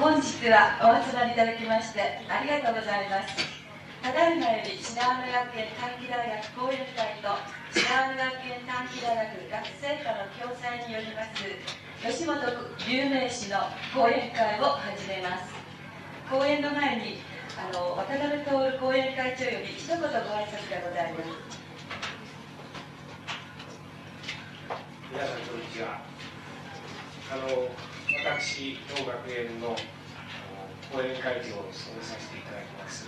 本日はお集まりいただきましてありがとうございます。ただいまより白浜学園短期大学講演会と白浜学園短期大学学生科の共催によります吉本有名士の講演会を始めます。講演の前にあの渡辺徹講演会長より一言ご挨拶がございます。皆さんこんにちは。あの私当学園の講演会長を務めさせていただきます。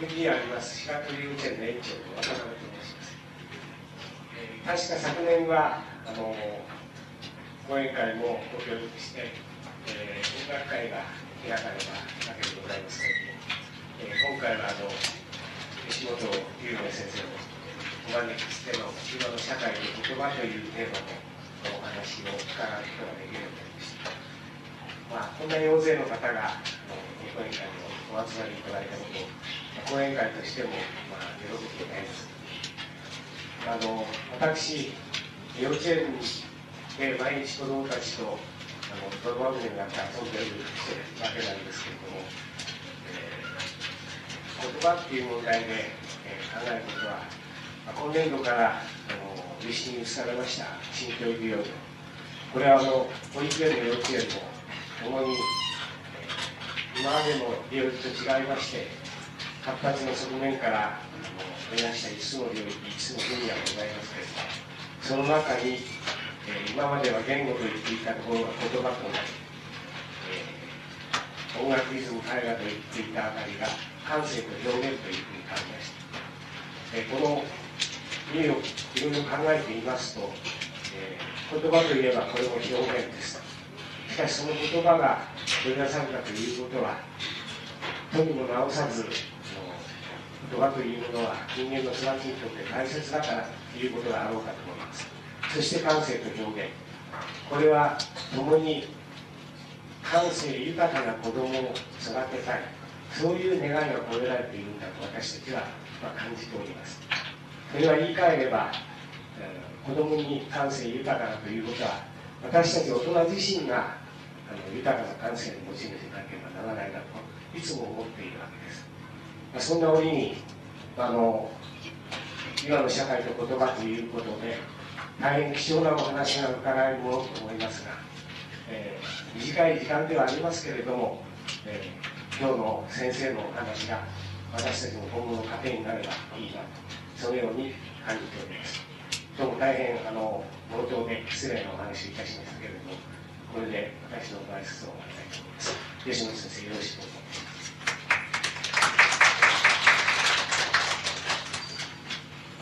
国にあります白鳥幼稚園の園長の渡辺と申します、確か昨年はあの講演会もご協力して、えー、音楽会が開かれたわけでございますけれども、えー、今回はあの吉本龍明先生をお招きしての今の社会の言葉というテーマでお話を伺うことができるようになりました。まあ、こんなに大勢の方が講演会にお集まりいただいたことを、講演会としても、まあ、喜びであります。あの私、幼稚園で毎日子どもたちとあの子供まみれになって遊んでいるわけなんですけれども、えー、言葉っていう問題で、えー、考えることは、まあ、今年度からあの実施に移されました。新教育用語これはあの保育園も幼稚園もともに今までの領域と違いまして発達の側面から目指した5つの領域5つの分野がございますけれどもその中に、え、今までは言語と言っていたところが言葉となり、音楽リズム絵画と言っていたあたりが感性と表現というふうに感じました、え、この意味をいろいろ考えていますと、えー、言葉といえばこれも表現です。しかしその言葉が取り出されたということはとにも直さず言葉というものは人間の育ちにとって大切だからということがあろうかと思います。そして感性と表現。これは共に感性豊かな子供を育てたい。そういう願いが込められているんだと私たちは感じております。それは言い換えれば、えー、子供に感性豊かなということは私たち大人自身があの豊かな感性の持ち主でなければならないなといつも思っているわけです、まあ、そんな折にあの今の社会と言葉ということで大変貴重なお話が伺えるものと思いますが、えー、短い時間ではありますけれども、えー、今日の先生のお話が私たちの今後の糧になればいいなと。そのように感じております。どうも大変あの冒頭で失礼なお話をいたしましたけれどもこれで私のご挨拶を終わりたいと思います。吉本先生よろしくお願いします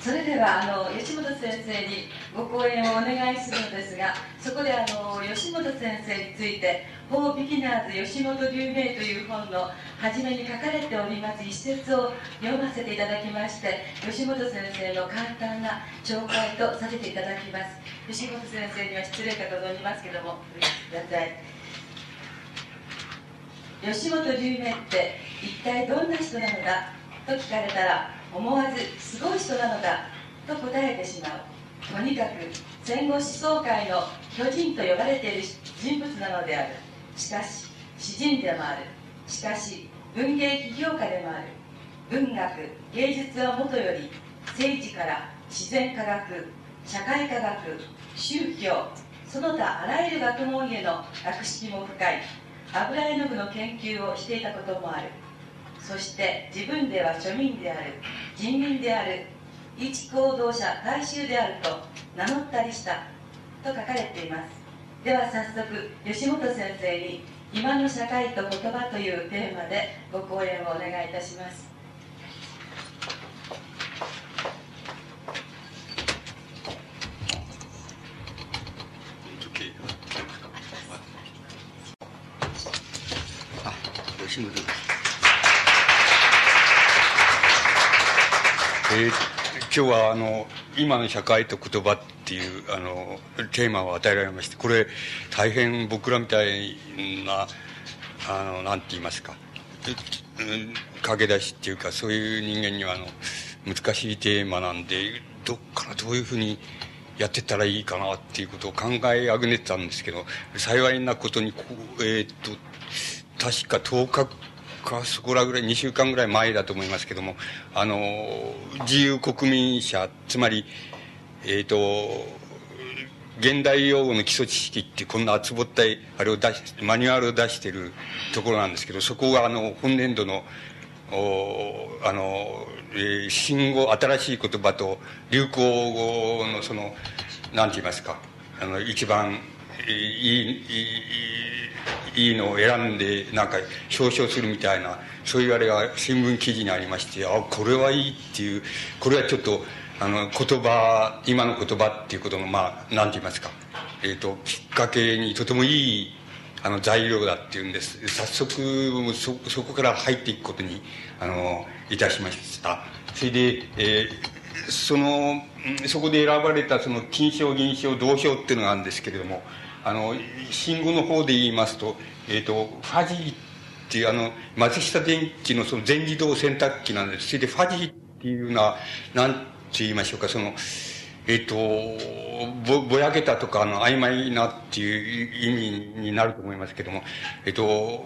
それではあの吉本先生にご講演をお願いするのですがそこであの吉本先生について「フォー・ビギナーズ吉本隆明」という本の初めに書かれております一節を読ませていただきまして吉本先生の簡単な紹介とさせていただきます。吉本先生には失礼かと思いますけどもください。吉本龍明って一体どんな人なのかと聞かれたら思わずすごい人なのだと答えてしまう。とにかく戦後思想界の巨人と呼ばれている人物なのである。しかし詩人でもある。しかし文芸批評家でもある。文学芸術はもとより政治から自然科学社会科学宗教その他あらゆる学問への学識も深い。油絵の具の研究をしていたこともある。そして自分では庶民である人民である一行動者大衆であると名乗ったりしたと書かれています。では早速吉本先生に「今の社会と言葉」というテーマでご講演をお願いいたします。吉本です今日はあの今の社会と言葉っていうあのテーマを与えられましてこれ大変僕らみたいなあのなんて言いますか。駆け出しっていうかそういう人間にはあの難しいテーマなんでどっからどういうふうにやってったらいいかなっていうことを考えあぐねてたんですけど、幸いなことに、えー、っと、確か10日かそこらぐらい、2週間ぐらい前だと思いますけども、あの、自由国民者、つまり、えっ、と、現代用語の基礎知識ってこんな厚ぼったい、あれを出し、マニュアルを出してるところなんですけど、そこがあの、本年度の、おあの、えー、新語、新しい言葉と流行語のその、なんて言いますか、あの、一番、いい、いい、いいのを選んで、なんか表彰するみたいな、そういうあれが新聞記事にありまして、あ、これはいいっていう、これはちょっと、あの、言葉、今の言葉っていうことの、まあ、なんて言いますか、えっ、ー、と、きっかけにとてもいい、あの、材料だっていうんです。早速、そ、そこから入っていくことに、あの、いたしました。それで、えー、その、そこで選ばれたその金賞、銀賞、銅賞っていうのがあるんですけれども、あの、新語の方で言いますと、えっ、ー、と、ファジーっていうあの、松下電器のその全自動洗濯機なんです。それでファジーっていうのは、なんて言いましょうか、その、えっ、ー、と、ぼ、ぼやけたとか、あの、曖昧なっていう意味になると思いますけども、えっ、ー、と、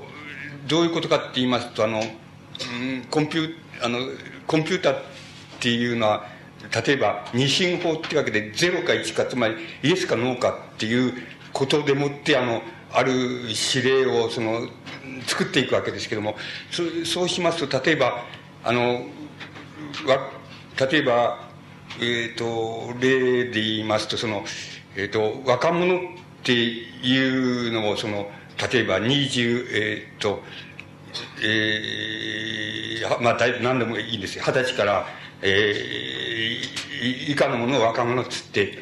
どういうことかって言いますと、あの、うん、コンピュあの、コンピューターっていうのは、例えば二進法っていうわけで0か1かつまりイエスかノーかっていうことでもってあのある指令をその作っていくわけですけどもそそうしますと例えばあのわ例えばえっ、ー、と例で言いますとそのえっ、ー、と若者っていうのをその例えば20えっ、ー、とえー、まあ何でもいいんですよ。二十歳からえー、以下のものを若者っつって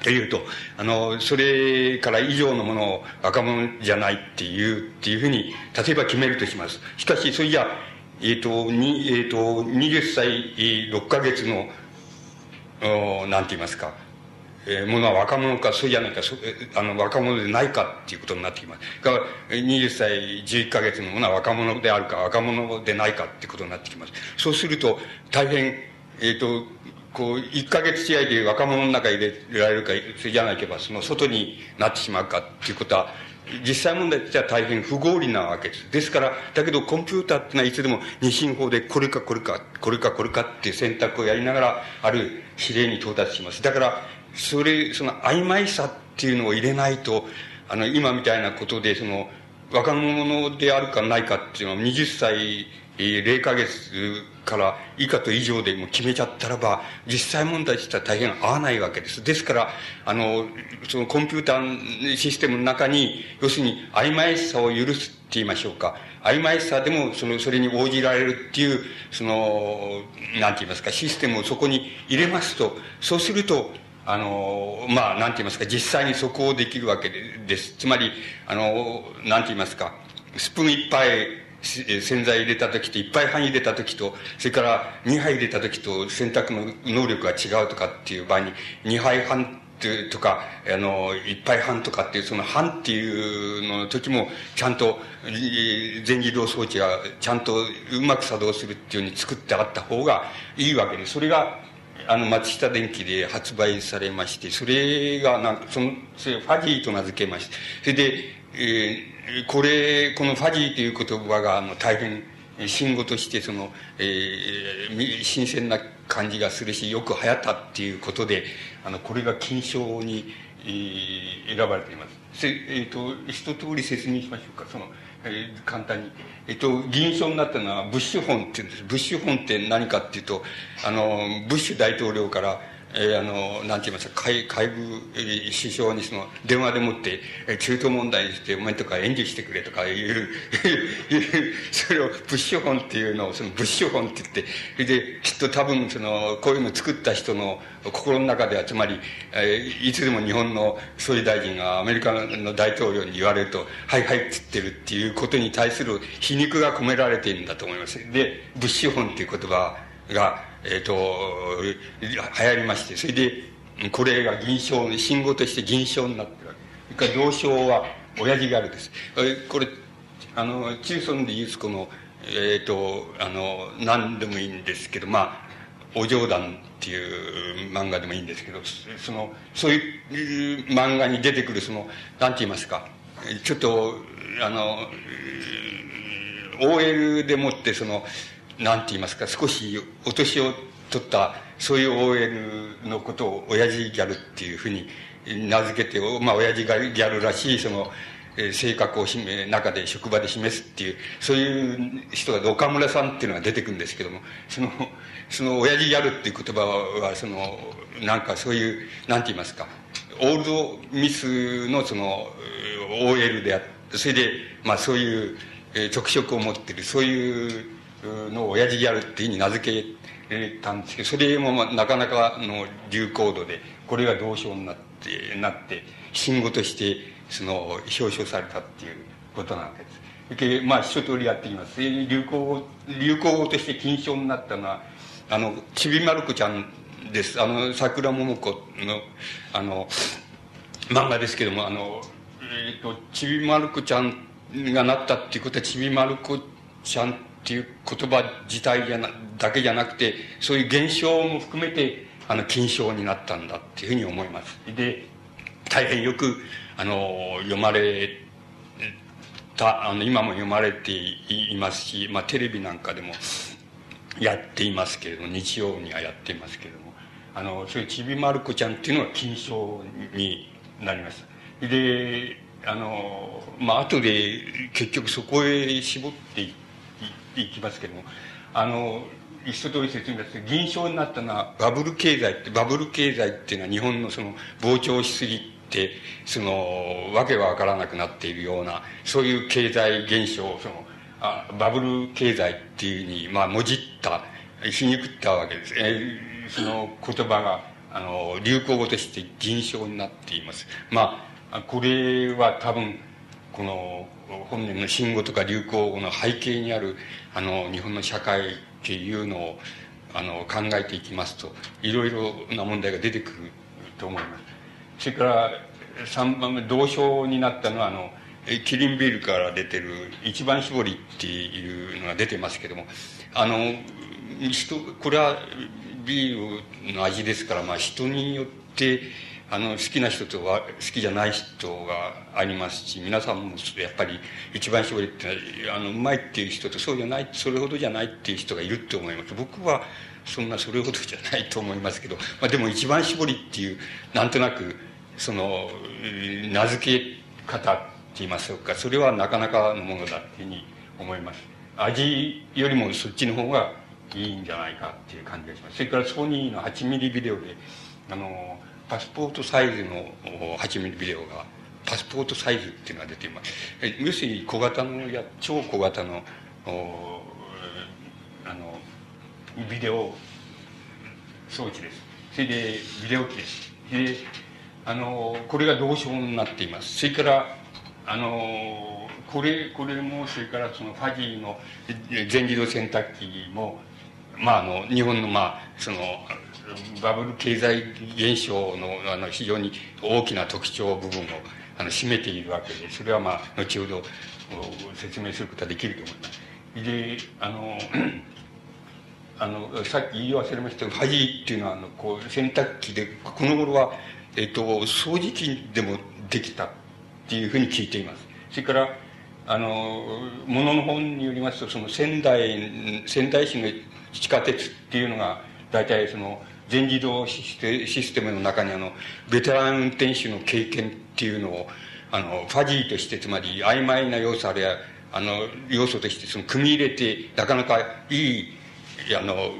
っていうと、あの、それから以上のものを若者じゃないっていう、っていうふうに、例えば決めるとします。しかし、それじゃえっ、ー、と、に、えっ、ー、と、20歳6ヶ月の、おなんて言いますか、えー、ものは若者か、そうじゃないか、そあの、若者でないかっていうことになってきます。だから、20歳11ヶ月のものは若者であるか、若者でないかっていうことになってきます。そうすると、大変、えっ、ー、と、こう、1ヶ月違いで若者の中に入れられるか、それじゃなければ、その外になってしまうかっていうことは、実際問題としては大変不合理なわけです。ですから、だけどコンピューターってのはいつでも二進法でこれかこれか、これかこれかっていう選択をやりながら、ある指令に到達します。だから、それ、その曖昧さっていうのを入れないと、あの、今みたいなことで、その、若者であるかないかっていうのは20歳0ヶ月から以下と以上でも決めちゃったらば、実際問題としては大変合わないわけです。ですから、あの、そのコンピューターシステムの中に、要するに曖昧さを許すって言いましょうか。曖昧さでも、その、それに応じられるっていう、その、なんて言いますか、システムをそこに入れますと、そうすると、あの、まあ、なんて言いますか、実際にそこをできるわけです。つまり、あの、なんて言いますか、スプーン一杯、洗剤入れた時と1杯半入れた時と、それから2杯入れた時と洗濯の能力が違うとかっていう場合に、2杯半とか、あの、1杯半とかっていう、その半っていうの時も、ちゃんと、全自動装置がちゃんとうまく作動するっていうふうに作ってあった方がいいわけで、それが、あの、松下電器で発売されまして、それが、なんか、その、それファジーと名付けまして、それで、えーこれ、このファジーという言葉が、あの、大変、新語としてその、えー、新鮮な感じがするし、よく流行ったっていうことで、あの、これが金賞に、えー、選ばれています。えっ、ー、と、一通り説明しましょうか、その、えー、簡単に。えっ、ー、と、銀賞になったのは、ブッシュ本っていうんです。ブッシュ本って何かっていうと、あの、ブッシュ大統領から、えー、あの、なんて言いますか、海海部、えー、首相にその、電話でもって、えー、中東問題にして、お前とか援助してくれとかいう、それを、ブッシュ本っていうのを、その、ブッシュ本って言って、それで、きっと多分、その、こういうのを作った人の心の中では、つまり、えー、いつでも日本の総理大臣がアメリカの大統領に言われると、はいはいって言ってるっていうことに対する皮肉が込められているんだと思います。で、ブッシュ本っていう言葉が、えっ、ー、と、流行りまして、それで、これが銀賞、信号として銀賞になってるわけ。それから銅賞は親父ギャルです。これ、あの、中村で言うこの、えっ、ー、と、あの、何でもいいんですけど、まあ、お冗談っていう漫画でもいいんですけど、その、そういう漫画に出てくる、その、なんて言いますか、ちょっと、あの、OL でもって、その、なんて言いますか、少しお年を取った、そういう OL のことを親父ギャルっていうふうに名付けて、まあ、親父ギャルらしい、その、性格を中で職場で示すっていうそういう人が岡村さんっていうのが出てくるんですけどもそのその親父やるっていう言葉はそのなんかそういうなんて言いますかオールドミスのその OL であってそれでまあそういう直色を持ってるそういうの親父やるっていうふうに名付けたんですけどそれもなかなかの流行度でこれが同賞になってなって信号としてその表彰されたっていうことなわけです。でまあ一通りやってきます。流行流行語として金賞になったのはあのちびまる子ちゃんです。あの桜桃子のあの漫画ですけどもあのえっ、ー、とちびまる子ちゃんがなったっていうことはちびまる子ちゃんっていう言葉自体じゃなだけじゃなくてそういう現象も含めてあの金賞になったんだっていうふうに思います。で大変よくあの読まれたあの今も読まれていますし、まあ、テレビなんかでもやっていますけれども日曜にはやっていますけれどもあのそういうちびまる子ちゃんっていうのは金賞になりますであのまあ後で結局そこへ絞っていいきますけどもあの一通り説明して銀賞になったのはバブル経済ってバブル経済っていうのは日本のその膨張しすぎてそのわけわからなくなっているようなそういう経済現象そのあバブル経済っていうふうに、まあ、もじった皮肉ったわけです、えー、その言葉があの流行語として銀賞になっています。まあこれは多分この本年の新語とか流行語の背景にあるあの日本の社会っていうのをあの考えていきますといろいろな問題が出てくると思います。それから3番目同賞になったのはあのキリンビールから出てる一番搾りっていうのが出てますけどもあの人これはビールの味ですから、まあ、人によってあの好きな人とは好きじゃない人がありますし皆さんもやっぱり一番搾りってあのうまいっていう人とそうじゃないそれほどじゃないっていう人がいると思います。僕はそんなそれほどじゃないと思いますけど、まあ、でも一番搾りっていうなんとなくその名付け方って言いますか。それはなかなかのものだっていうふうに思います。味よりもそっちの方がいいんじゃないかっていう感じがします。それからソニーの8ミリビデオであのパスポートサイズの8ミリビデオがパスポートサイズっていうのが出ています。要するに小型のや超小型のあのビデオ装置です。それでビデオ機です。であのこれが同称になっています。それからあのこれこれもそれからそのファジーの全自動洗濯機もまああの日本のまあそのバブル経済現象のあの非常に大きな特徴部分をあの占めているわけでそれはまあ後ほど説明することはできると思います。であのあのさっき言い忘れましたがファジーっていうのはあのこう洗濯機でこの頃はえっと、掃除機でもできたっていうふうに聞いています。それから、あの、ものの本によりますと、その仙台、仙台市の地下鉄っていうのが、大体その、全自動システムの中にあの、ベテラン運転手の経験っていうのを、あの、ファジーとして、つまり曖昧な要素あるいは、あの、要素としてその、組み入れて、なかなかいい、あの、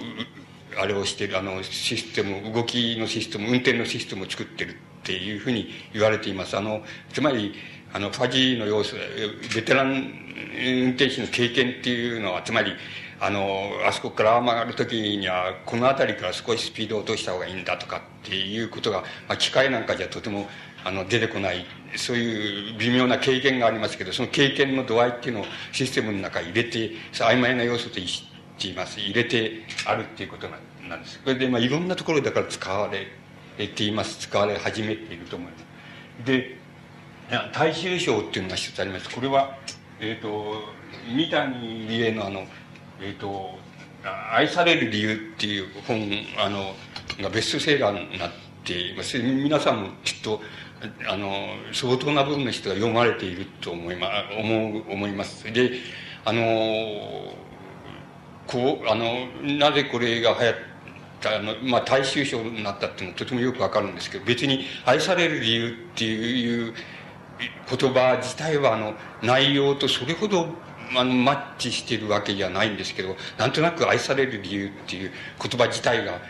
あれをしてる、あの、システム、動きのシステム、運転のシステムを作ってるっていうふうに言われています。あの、つまり、あの、ファジーの要素、ベテラン運転手の経験っていうのは、つまり、あの、あそこから曲がるときには、この辺りから少しスピードを落とした方がいいんだとかっていうことが、まあ、機械なんかじゃとても、あの、出てこない、そういう微妙な経験がありますけど、その経験の度合いっていうのをシステムの中に入れて、曖昧な要素と言います。入れてあるっていうことなんです。なんですこれで、まあ、いろんなところだから使われています使われ始めていると思いますで大衆賞っていうのが一つありますこれはえっ、ー、と三谷理恵のあのえっ、ー、と愛される理由っていう本、あの、がベストセーラーになっています。皆さんもきっと、あの、相当な部分の人が読まれていると思いま、思う、思います。で、あの、こう、あの、なぜこれが流行ったあの、まあ、大衆賞になったっていうのはとてもよくわかるんですけど、別に愛される理由っていう言葉自体は、あの、内容とそれほどあの、マッチしてるわけじゃないんですけど、なんとなく愛される理由っていう言葉自体が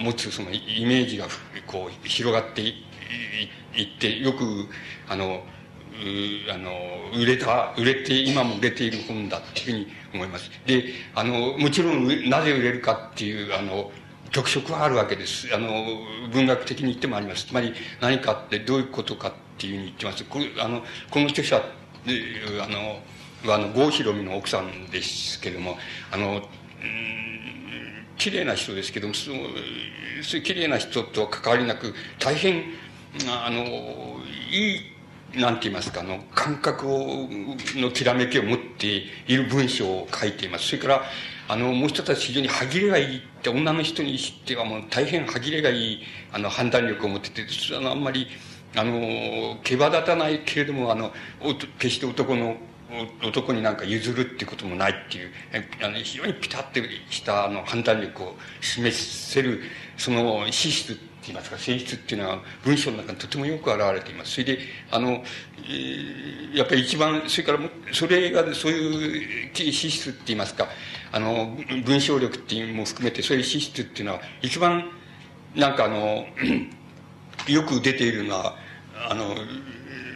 持つそのイメージがこう広がっていって、よく、あの、あの、売れた、売れて、今も売れている本だっていうふうに思います。で、あの、もちろん、なぜ売れるかっていう、あの、特色はあるわけです。あの、文学的に言ってもあります。つまり、何かってどういうことかっていうふうに言ってます。こあの、この著者、あの、は、あの、郷ひろみの奥さんですけども、あの、綺麗な人ですけども、そういう綺麗な人とは関わりなく、大変、あの、いい、なんて言いますか、あの、感覚を、のきらめきを持っている文章を書いています。それから、あの、もう一つは非常に歯切れがいいって、女の人にしてはもう大変歯切れがいい、あの、判断力を持ってて、あの、あんまり、あの、毛羽立たないけれども、あの、決して男の男になんか譲るっていうこともないっていう、あの非常にピタッとしたあの判断力を示せる、その資質って言いますか、性質っていうのは文章の中にとてもよく表れています。それで、あの、えー、やっぱり一番、それからそれがそういう資質って言いますか、あの、文章力っていうのも含めて、そういう資質っていうのは、一番、なんかあの、よく出ているのは、あの、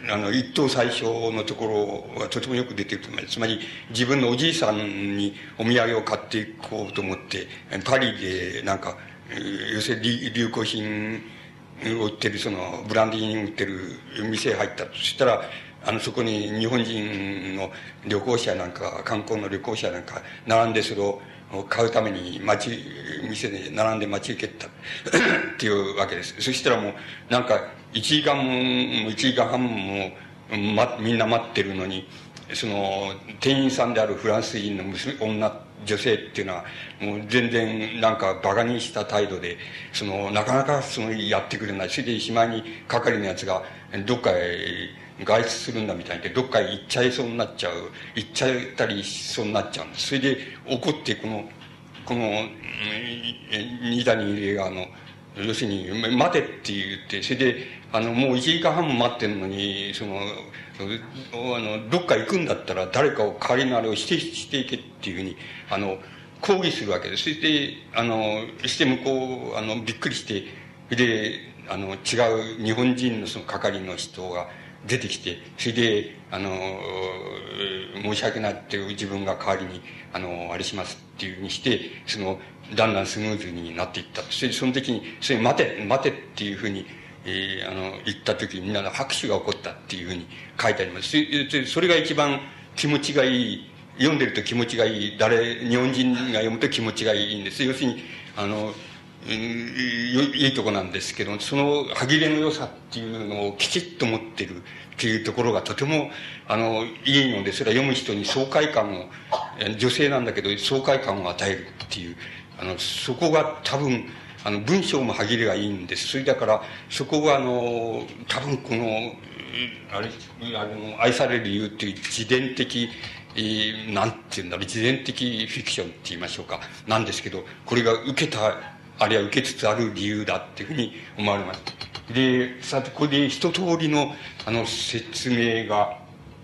あの、一等最初のところはとてもよく出てると思います。つまり、自分のおじいさんにお土産を買っていこうと思って、パリでなんか、要するに流行品を売ってる、その、ブランディーに売ってる店へ入ったとしたら、あの、そこに日本人の旅行者なんか、観光の旅行者なんか、並んでそれを買うために待ち、店で並んで待ち受けた っていうわけです。そしたらもう、なんか、1時間も、1時間半も、ま、みんな待ってるのに、その、店員さんであるフランス人の娘、女、女性っていうのは、もう全然なんか馬鹿にした態度で、その、なかなかその、やってくれない。それでしまいに係のやつが、どっかへ外出するんだみたいで、どっか行っちゃいそうになっちゃう、行っちゃったりしそうになっちゃうんです。それで怒って、この、この、二谷入江があの、要するに、待てって言って、それで、あの、もう1時間半も待ってるのに、その、あの、どっか行くんだったら誰かを代わりのあれをしてしていけっていうふうに、あの、抗議するわけです。そして、あの、して向こう、あの、びっくりして、で、あの、違う日本人のその係の人が出てきて、それで、あの、申し訳ないっていう自分が代わりに、あの、あれしますっていうふうにして、その、だんだんスムーズになっていった。それで、その時に、それ待て、待てっていうふうに、えー、あの、言った時にみんなの拍手が起こったっていうふうに書いてあります。それが一番気持ちがいい、読んでると気持ちがいい、誰、日本人が読むと気持ちがいいんです。要するに、あの、いいとこなんですけど、その歯切れの良さっていうのをきちっと持ってるっていうところがとても、あの、いいので、それは読む人に爽快感を、女性なんだけど爽快感を与えるっていう、あの、そこが多分、あの、文章も歯切れがいいんです。それだから、そこが、あの、多分この、あれ、あの、愛される理由っていう自伝的、えー、なんて言うんだろう、自伝的フィクションって言いましょうか、なんですけど、これが受けた、あるいは受けつつある理由だっていうふうに思われます。で、さて、これで一通りの、あの、説明が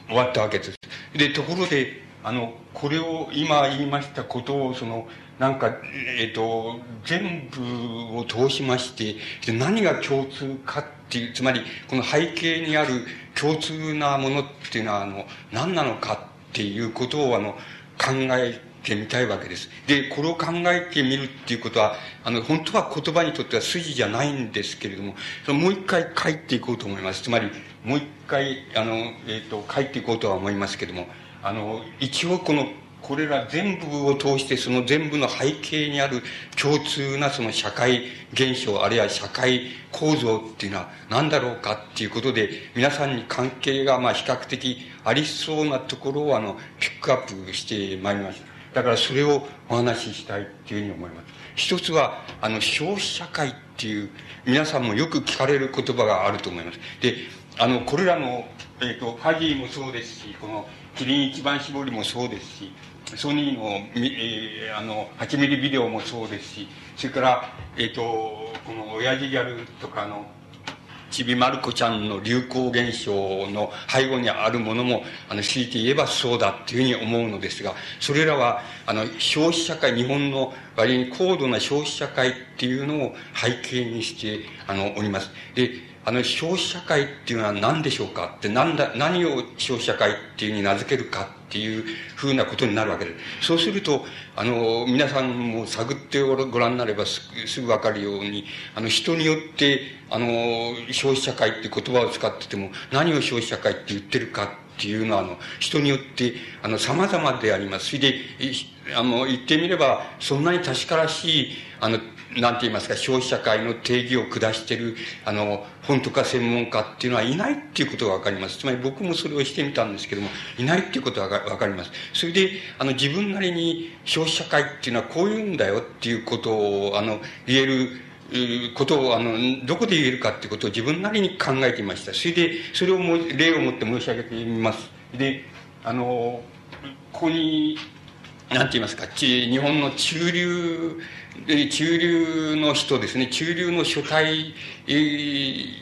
終わったわけです。で、ところで、あの、これを今言いましたことを、その、なんか、えっ、ー、と、全部を通しまして、何が共通かっていう、つまり、この背景にある共通なものっていうのは、あの、何なのかっていうことを、あの、考えてみたいわけです。で、これを考えてみるっていうことは、あの、本当は言葉にとっては筋じゃないんですけれども、そのもう一回書いていこうと思います。つまり、もう一回、あの、えっ、ー、と、書いていこうとは思いますけれども、あの、一応このこれら全部を通してその全部の背景にある共通なその社会現象あるいは社会構造っていうのは何だろうかっていうことで皆さんに関係がまあ比較的ありそうなところをあのピックアップしてまいりました。だからそれをお話ししたいっていうふうに思います。一つは、あの、消費社会っていう、皆さんもよく聞かれる言葉があると思います。で、あの、これらの、えっ、ー、と、ファジーもそうですし、この、キリン一番搾りもそうですし、ソニーの、えー、あの、8ミリビデオもそうですし、それから、えっ、ー、と、この、親父ギャルとかの、ちびまる子ちゃんの流行現象の背後にあるものも、あの、強いて言えばそうだっていうふうに思うのですが、それらは、あの、消費社会、日本の割に高度な消費社会っていうのを背景にして、あの、おります。で、あの、消費社会っていうのは何でしょうかって、なんだ、何を消費社会っていうふうに名付けるかっていうふうなことになるわけです。そうすると、あの、皆さんも探ってご覧になればすぐわかるように、あの、人によって、あの、消費社会っていう言葉を使ってても、何を消費社会って言ってるかっていうのは、あの、人によって、あの、様々であります。それで、あの、言ってみれば、そんなに確からしい、あの、なんて言いますか、消費社会の定義を下してる、あの、本当か専門家っていうのはいないっていうことがわかります。つまり僕もそれをしてみたんですけども、いないっていうことがわかります。それで、あの、自分なりに消費社会っていうのはこういうんだよっていうことを、あの、言える、ことを、あの、どこで言えるかっていうことを自分なりに考えていました。それで、それをも例をもって申し上げてみます。で、あの、ここに、なんて言いますか、日本の中流中流の人ですね、中流の書体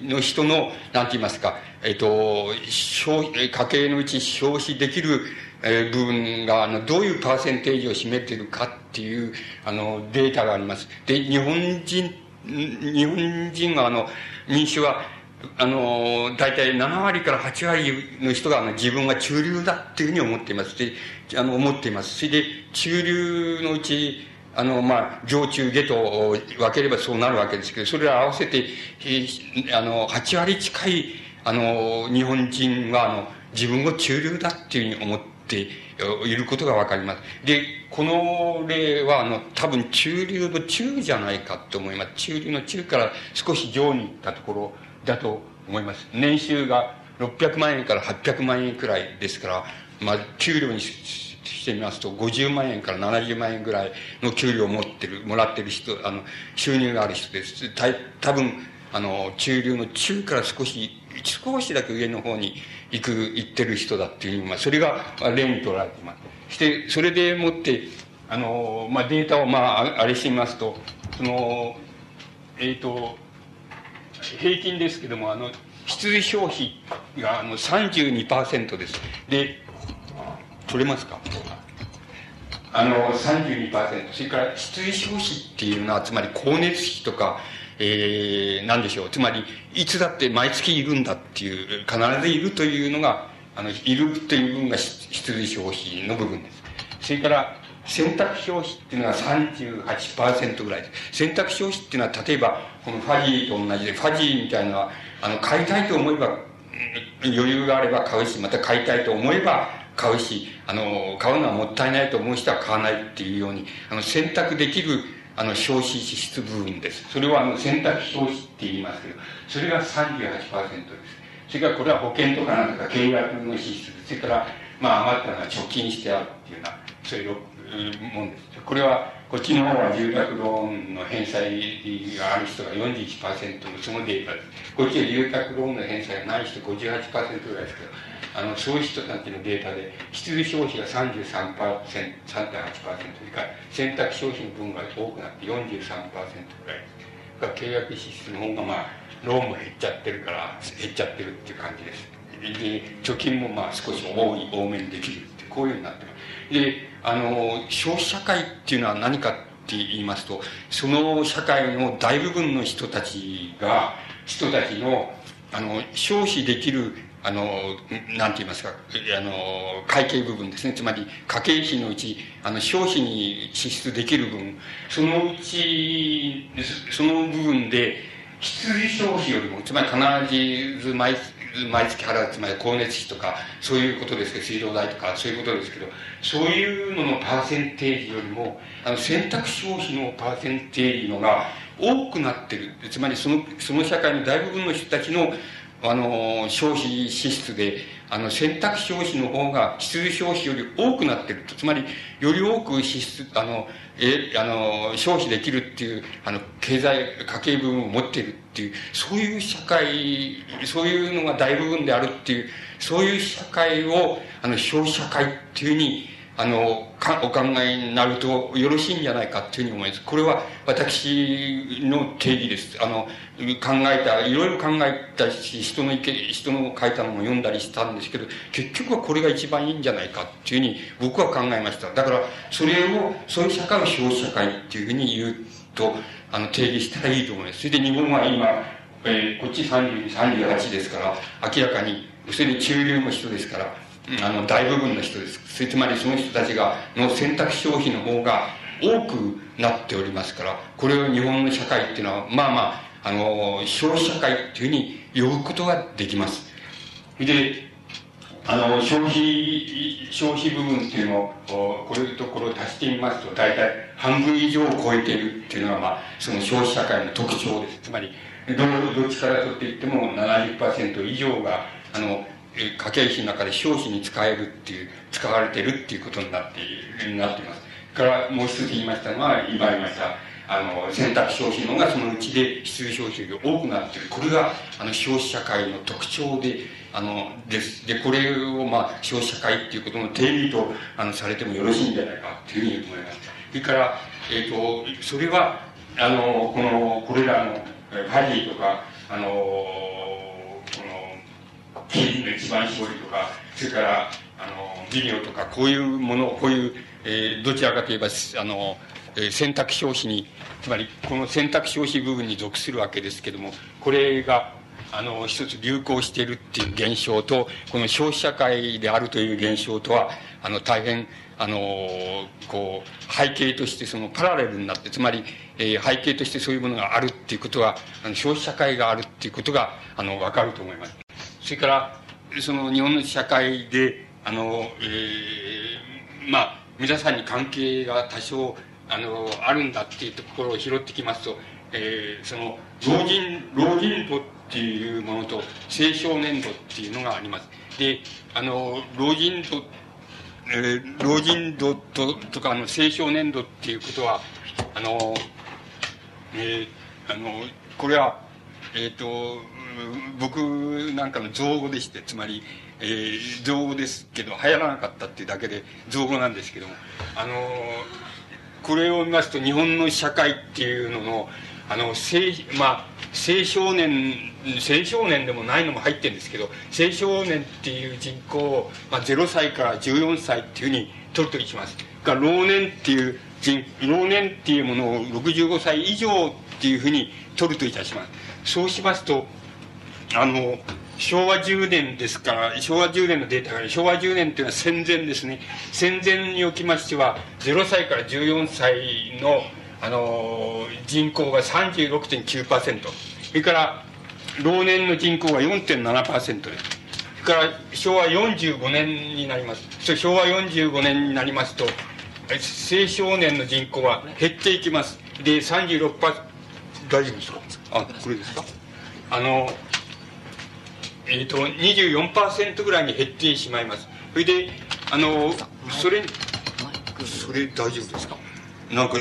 の人の、なんて言いますか、えっと、消家計のうち消費できる、え部分が、あの、どういうパーセンテージを占めているかっていう、あの、データがあります。で、日本人、日本人が、あの、民主は、あの、大体7割から8割の人が、あの、自分は中流だっていうふうに思っています。で、あの、思っています。それで、中流のうち、あの、まあ、上中下と分ければそうなるわけですけど、それら合わせて、あの、8割近い、あの、日本人は、あの、自分を中流だっていうふうに思っていることがわかります。で、この例は、あの、多分中流の中じゃないかと思います。中流の中から少し上に行ったところだと思います。年収が600万円から800万円くらいですから、まあ、給料にしてみますと、50万円から70万円ぐらいの給料を持ってる、もらってる人、あの、収入がある人です。た多分、あの、中流の中から少し、少しだけ上の方に行く、行ってる人だっていう、まあ、それが例に取られています。して、それでもって、あの、まあ、データを、まあ、あれしてみますと、その、えっ、ー、と、平均ですけども、あの、羊消費があの32%です。で、取れますか？あの、32%。それから、質衣消費っていうのは、つまり光熱費とか、えー、なんでしょう。つまり、いつだって毎月いるんだっていう、必ずいるというのが、あの、いるという部分が質衣消費の部分です。それから、選択消費っていうのは38%ぐらいです。選択消費っていうのは、例えば、このファジーと同じで、ファジーみたいなのは、あの、買いたいと思えば、余裕があれば買うし、また買いたいと思えば買うし、あの、買うのはもったいないと思う人は買わないっていうように、あの、選択できる、あの、消費支出部分です。それは、あの、選択消費って言いますけど、それが38%です。それからこれは保険とかなんとか契約の支出それから、まあ、余ったのは貯金してあるっていうような、そういうもんです。これは、こっちの方は住宅ローンの返済がある人が41%のそのデータで。こっちは住宅ローンの返済がない人58%ぐらいですけど、あの、そういう人たちのデータで、必需消費が33%、3.8%、それから選択消費の分が多くなって43%ぐらいです。が契約支出の方がまあ、ローンも減っちゃってるから、減っちゃってるっていう感じです。で、貯金もまあ少し多い、多めにできるって、こういうふうになってます。で、あの、消費社会っていうのは何かって言いますと、その社会の大部分の人たちが、人たちの、あの、消費できるあの、なんて言いますか、あの、会計部分ですね。つまり、家計費のうち、あの、消費に支出できる分、そのうち、その部分で、必需消費よりも、つまり必ず毎毎月払う、つまり光熱費とか、そういうことですけど、水道代とか、そういうことですけど、そういうののパーセンテージよりも、あの、選択消費のパーセンテージのが多くなってる。つまり、その、その社会の大部分の人たちのあの、消費支出で、あの、選択消費の方が必需消費より多くなってると。つまり、より多く支出、あの、え、あの、消費できるっていう、あの、経済、家計部分を持っているっていう、そういう社会、そういうのが大部分であるっていう、そういう社会を、あの、消費社会っていうふうに、あの、お考えになるとよろしいんじゃないかっていうふうに思います。これは私の定義です。あの、考えた、いろいろ考えたし、人の意見、人の書いたのも読んだりしたんですけど、結局はこれが一番いいんじゃないかっていうふうに僕は考えました。だから、それを、そういう社会を消費社会っていうふうに言うと、あの、定義したらいいと思います。それで日本は今、えー、こっち30、38ですから、明らかに、それで中流の人ですから、あの、大部分の人です。つまりその人たちが、の選択消費の方が多くなっておりますから、これを日本の社会っていうのは、まあまあ、あの、消費社会っていうふうに呼ぶことができます。で、あの、消費、消費部分っていうのを、これとこれを足してみますと、大体半分以上を超えているっていうのが、まあ、その消費社会の特徴です。つまり、どどっちからとって言っても70%以上が、あの、家計費の中で消費に使えるっていう、使われてるっていうことになっていなっています。からもう一つ言いましたのは、今言いました、あの、選択消費のがそのうちで必需消費より多くなっている。これが、あの、消費社会の特徴で、あの、です。で、これを、まあ、消費社会っていうことの定義と、あの、されてもよろしいんじゃないかというふうに思います。それから、えっ、ー、と、それは、あの、この、これらの、ファジーとか、あの、キリンの一番搾りとか、それから、あの、ビデオとか、こういうもの、こういう、えー、どちらかといえば、あの、えー、選択消費に、つまり、この選択消費部分に属するわけですけども、これが、あの、一つ流行しているっていう現象と、この消費社会であるという現象とは、あの、大変、あの、こう、背景としてそのパラレルになって、つまり、えー、背景としてそういうものがあるっていうことは、あの消費社会があるっていうことが、あの、わかると思います。それからその日本の社会であの、えー、まあ皆さんに関係が多少あのあるんだっていうところを拾ってきますと、えー、その老人老人度っていうものと青少年度っていうのがあります。であの老人度えー、老人度ととかあの青少年度っていうことはあの、えー、あのこれはえっ、ー、と僕なんかの造語でしてつまり、えー、造語ですけど流行らなかったっていうだけで造語なんですけどもあのこれを見ますと日本の社会っていうののあの青,、まあ、青少年青少年でもないのも入ってるんですけど青少年っていう人口を、まあ、0歳から14歳っていうふうに取るとします。が老年っていう人老年っていうものを65歳以上っていうふうに取るといたします。そうしますとあの昭和10年ですから昭和10年のデータが昭和10年っていうのは戦前ですね。戦前におきましては0歳から14歳のあの人口が36.9%それから老年の人口が4.7%ですそれから昭和45年になります。そ昭和45年になりますと青少年の人口は減っていきます。で36%大丈夫ですか？あこれですか？あのえーと、24%ぐらいに減ってしまいます。それであのそれそれ大丈夫ですか？なんか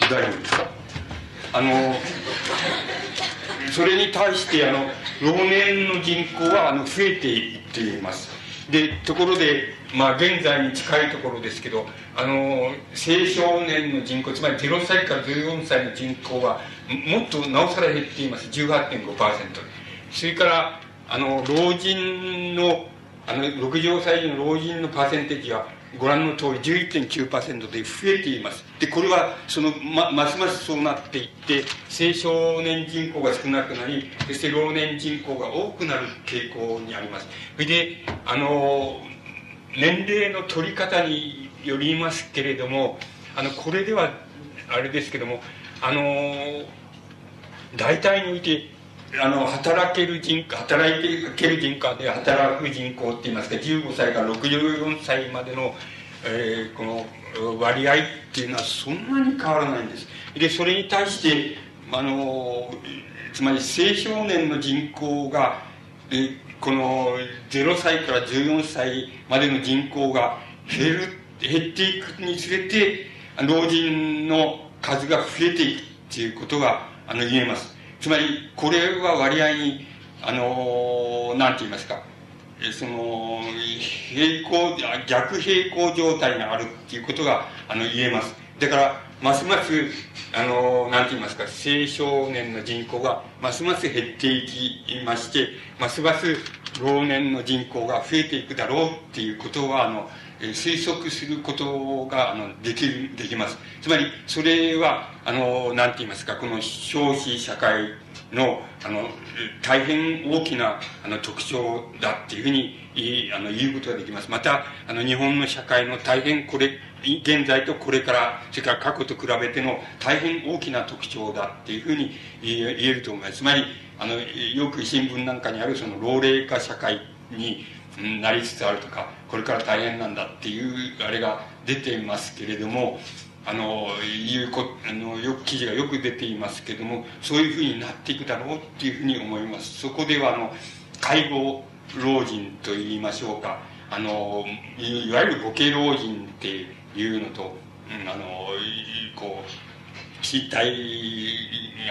大丈夫ですか？あのそれに対してあの老年の人口はあの増えていっています。でところでまあ現在に近いところですけどあの青少年の人口つまり0歳から14歳の人口はもっとなおさら減っています。18.5%それからあの老人のあの65歳の老人のパーセンテージはご覧の通り11.9%で増えています。でこれはそのまますますそうなっていって青少年人口が少なくなりそして老年人口が多くなる傾向にあります。それであの年齢の取り方によりますけれどもあのこれではあれですけどもあの大体においてあの働ける人働いける人口で働く人口っていいますか15歳から64歳までの、えー、この割合っていうのはそんなに変わらないんですでそれに対してあのつまり青少年の人口がえこの0歳から14歳までの人口が減る、減っていくにつれて、老人の数が増えていくっていうことが、あの、言えます。つまり、これは割合に、あの、なんて言いますか、その、平行、逆平行状態があるっていうことが、あの、言えます。だから、ますます、あの、なんて言いますか、青少年の人口がますます減っていきまして、ますます老年の人口が増えていくだろうっていうことは、あの、推測することがあのできるできます。つまりそれはあのなんて言いますかこの消費社会のあの大変大きなあの特徴だっていうふうにあの言うことができます。またあの日本の社会の大変これ現在とこれからそれから過去と比べての大変大きな特徴だっていうふうに言えると思います。つまりあのよく新聞なんかにあるその老齢化社会になりつつあるとかこれから大変なんだっていうあれが出ていますけれどもあのいうこあのよく記事がよく出ていますけれどもそういうふうになっていくだろうっていうふうに思います。そこではあの介護老人といいましょうか。あのいわゆる母系老人っていうのと、うん、あのこう身体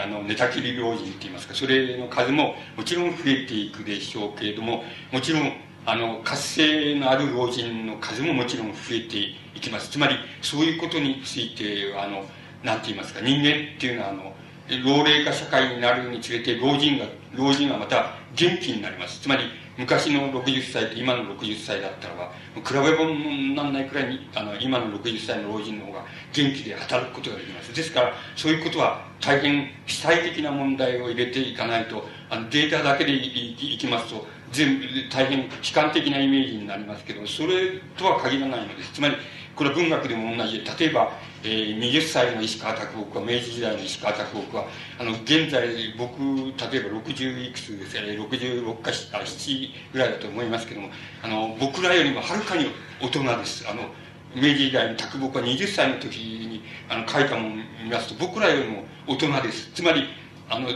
あの寝たきり老人っていいますかそれの数ももちろん増えていくでしょうけれどももちろんあの活性のある老人の数ももちろん増えていきます。つまりそういうことについてあの何て言いますか人間っていうのはあの老齢化社会になるにつれて老人が老人がまた元気になります。つまり昔の60歳と今の60歳だったらば比べ物にならないくらいにあの今の60歳の老人の方が元気で働くことができます。ですからそういうことは大変主体的な問題を入れていかないとあのデータだけでいきますと大変悲観的なイメージになりますけどそれとは限らないのです。つまりこれは文学でも同じ。で例えば、えー、20歳の石川啄木は明治時代の石川啄木はあの現在僕例えば60いくつですね66か7ぐらいだと思いますけどもあの僕らよりもはるかに大人です。あの明治時代に啄木は20歳の時にあの書いたものを見ますと僕らよりも大人です。つまりあの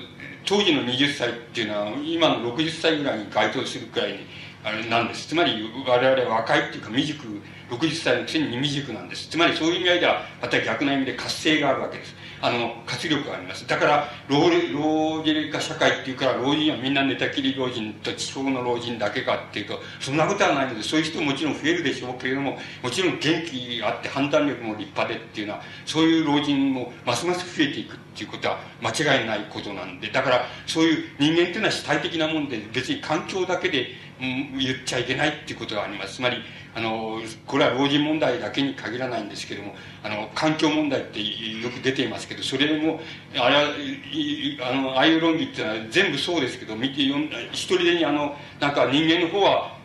当時の20歳っていうのは今の60歳ぐらいに該当するくらいにあれなんです。つまり我々は若いっていうか未熟60歳のくせに未熟なんです。つまりそういう意味合いではまた逆な意味で活性があるわけです。あの活力があります。だから老老齢化社会っていうから老人はみんな寝たきり老人と地方の老人だけかっていうとそんなことはないのでそういう人ももちろん増えるでしょうけれどももちろん元気あって判断力も立派でっていうのはそういう老人もますます増えていく。っていうことは間違いないことなんでだからそういう人間っていうのは主体的なもんで別に環境だけで、うん、言っちゃいけないっていうことがあります。つまりあのこれは老人問題だけに限らないんですけどもあの環境問題ってよく出ていますけどそれもあれはあのああいう論議っていうのは全部そうですけど見て一人でにあのなんか人間の方は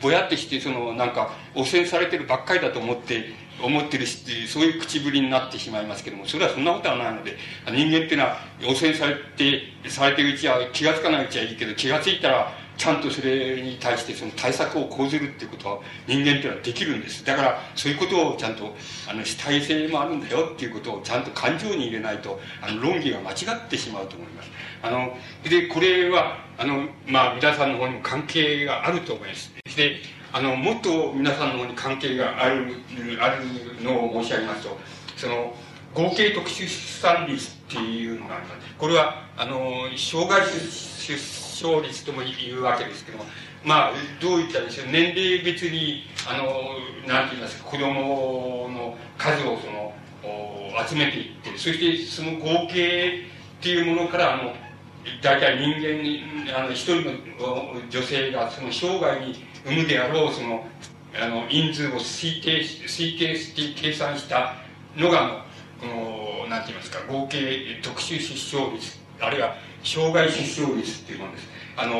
ぼやってしてそのなんか汚染されてるばっかりだと思って思ってるしっていうそういう口ぶりになってしまいますけどもそれはそんなことはないので人間っていうのは汚染されてされてるうちは気が付かないうちはいいけど気が付いたらちゃんとそれに対してその対策を講ずるっていうことは人間っていうのはできるんです。だからそういうことをちゃんとあの主体性もあるんだよっていうことをちゃんと感情に入れないとあの論議が間違ってしまうと思います。あのでこれはあのまあ皆さんの方にも関係があると思います。であのもっと皆さんの方に関係があるあるのを申し上げますとその合計特殊出産率っていうのがあります。これはあの障害出生率とも言うわけですけどもまあどういったでしょう。年齢別にあのなんて言いますか子供の数をその集めていってそしてその合計っていうものからあの大体人間にあの一人の女性がその生涯に産むであろうそのあの因数を推定推定して計算したのがあのこのなんて言いますか合計特殊出生率あるいは障害出生率っていうものです。あの、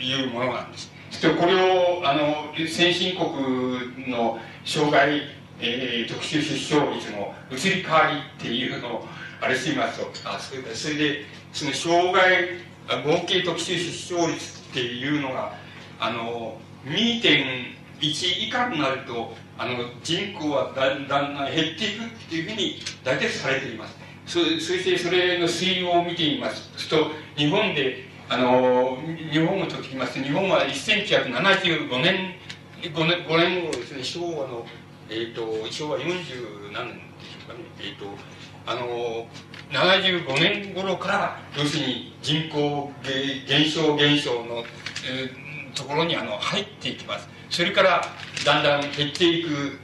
いうものなんです。そしてこれを、あの、先進国の障害、えー、特殊出生率の移り変わりっていうのを、あれしてみますと、あ、それで、それで、その障害、合計特殊出生率っていうのが、あの、2.1以下になると、あの、人口はだんだん減っていくっていうふうに大体されています。そそしてそれの推移を見てみますと日本であの日本をときますと日本は1975年5年 ,5 年後ですね昭和の、えーと、昭和40何年でしょうかねえっ、ー、とあの75年頃から要するに人口減少減少の、えー、ところにあの入っていきます。それからだんだん減っていく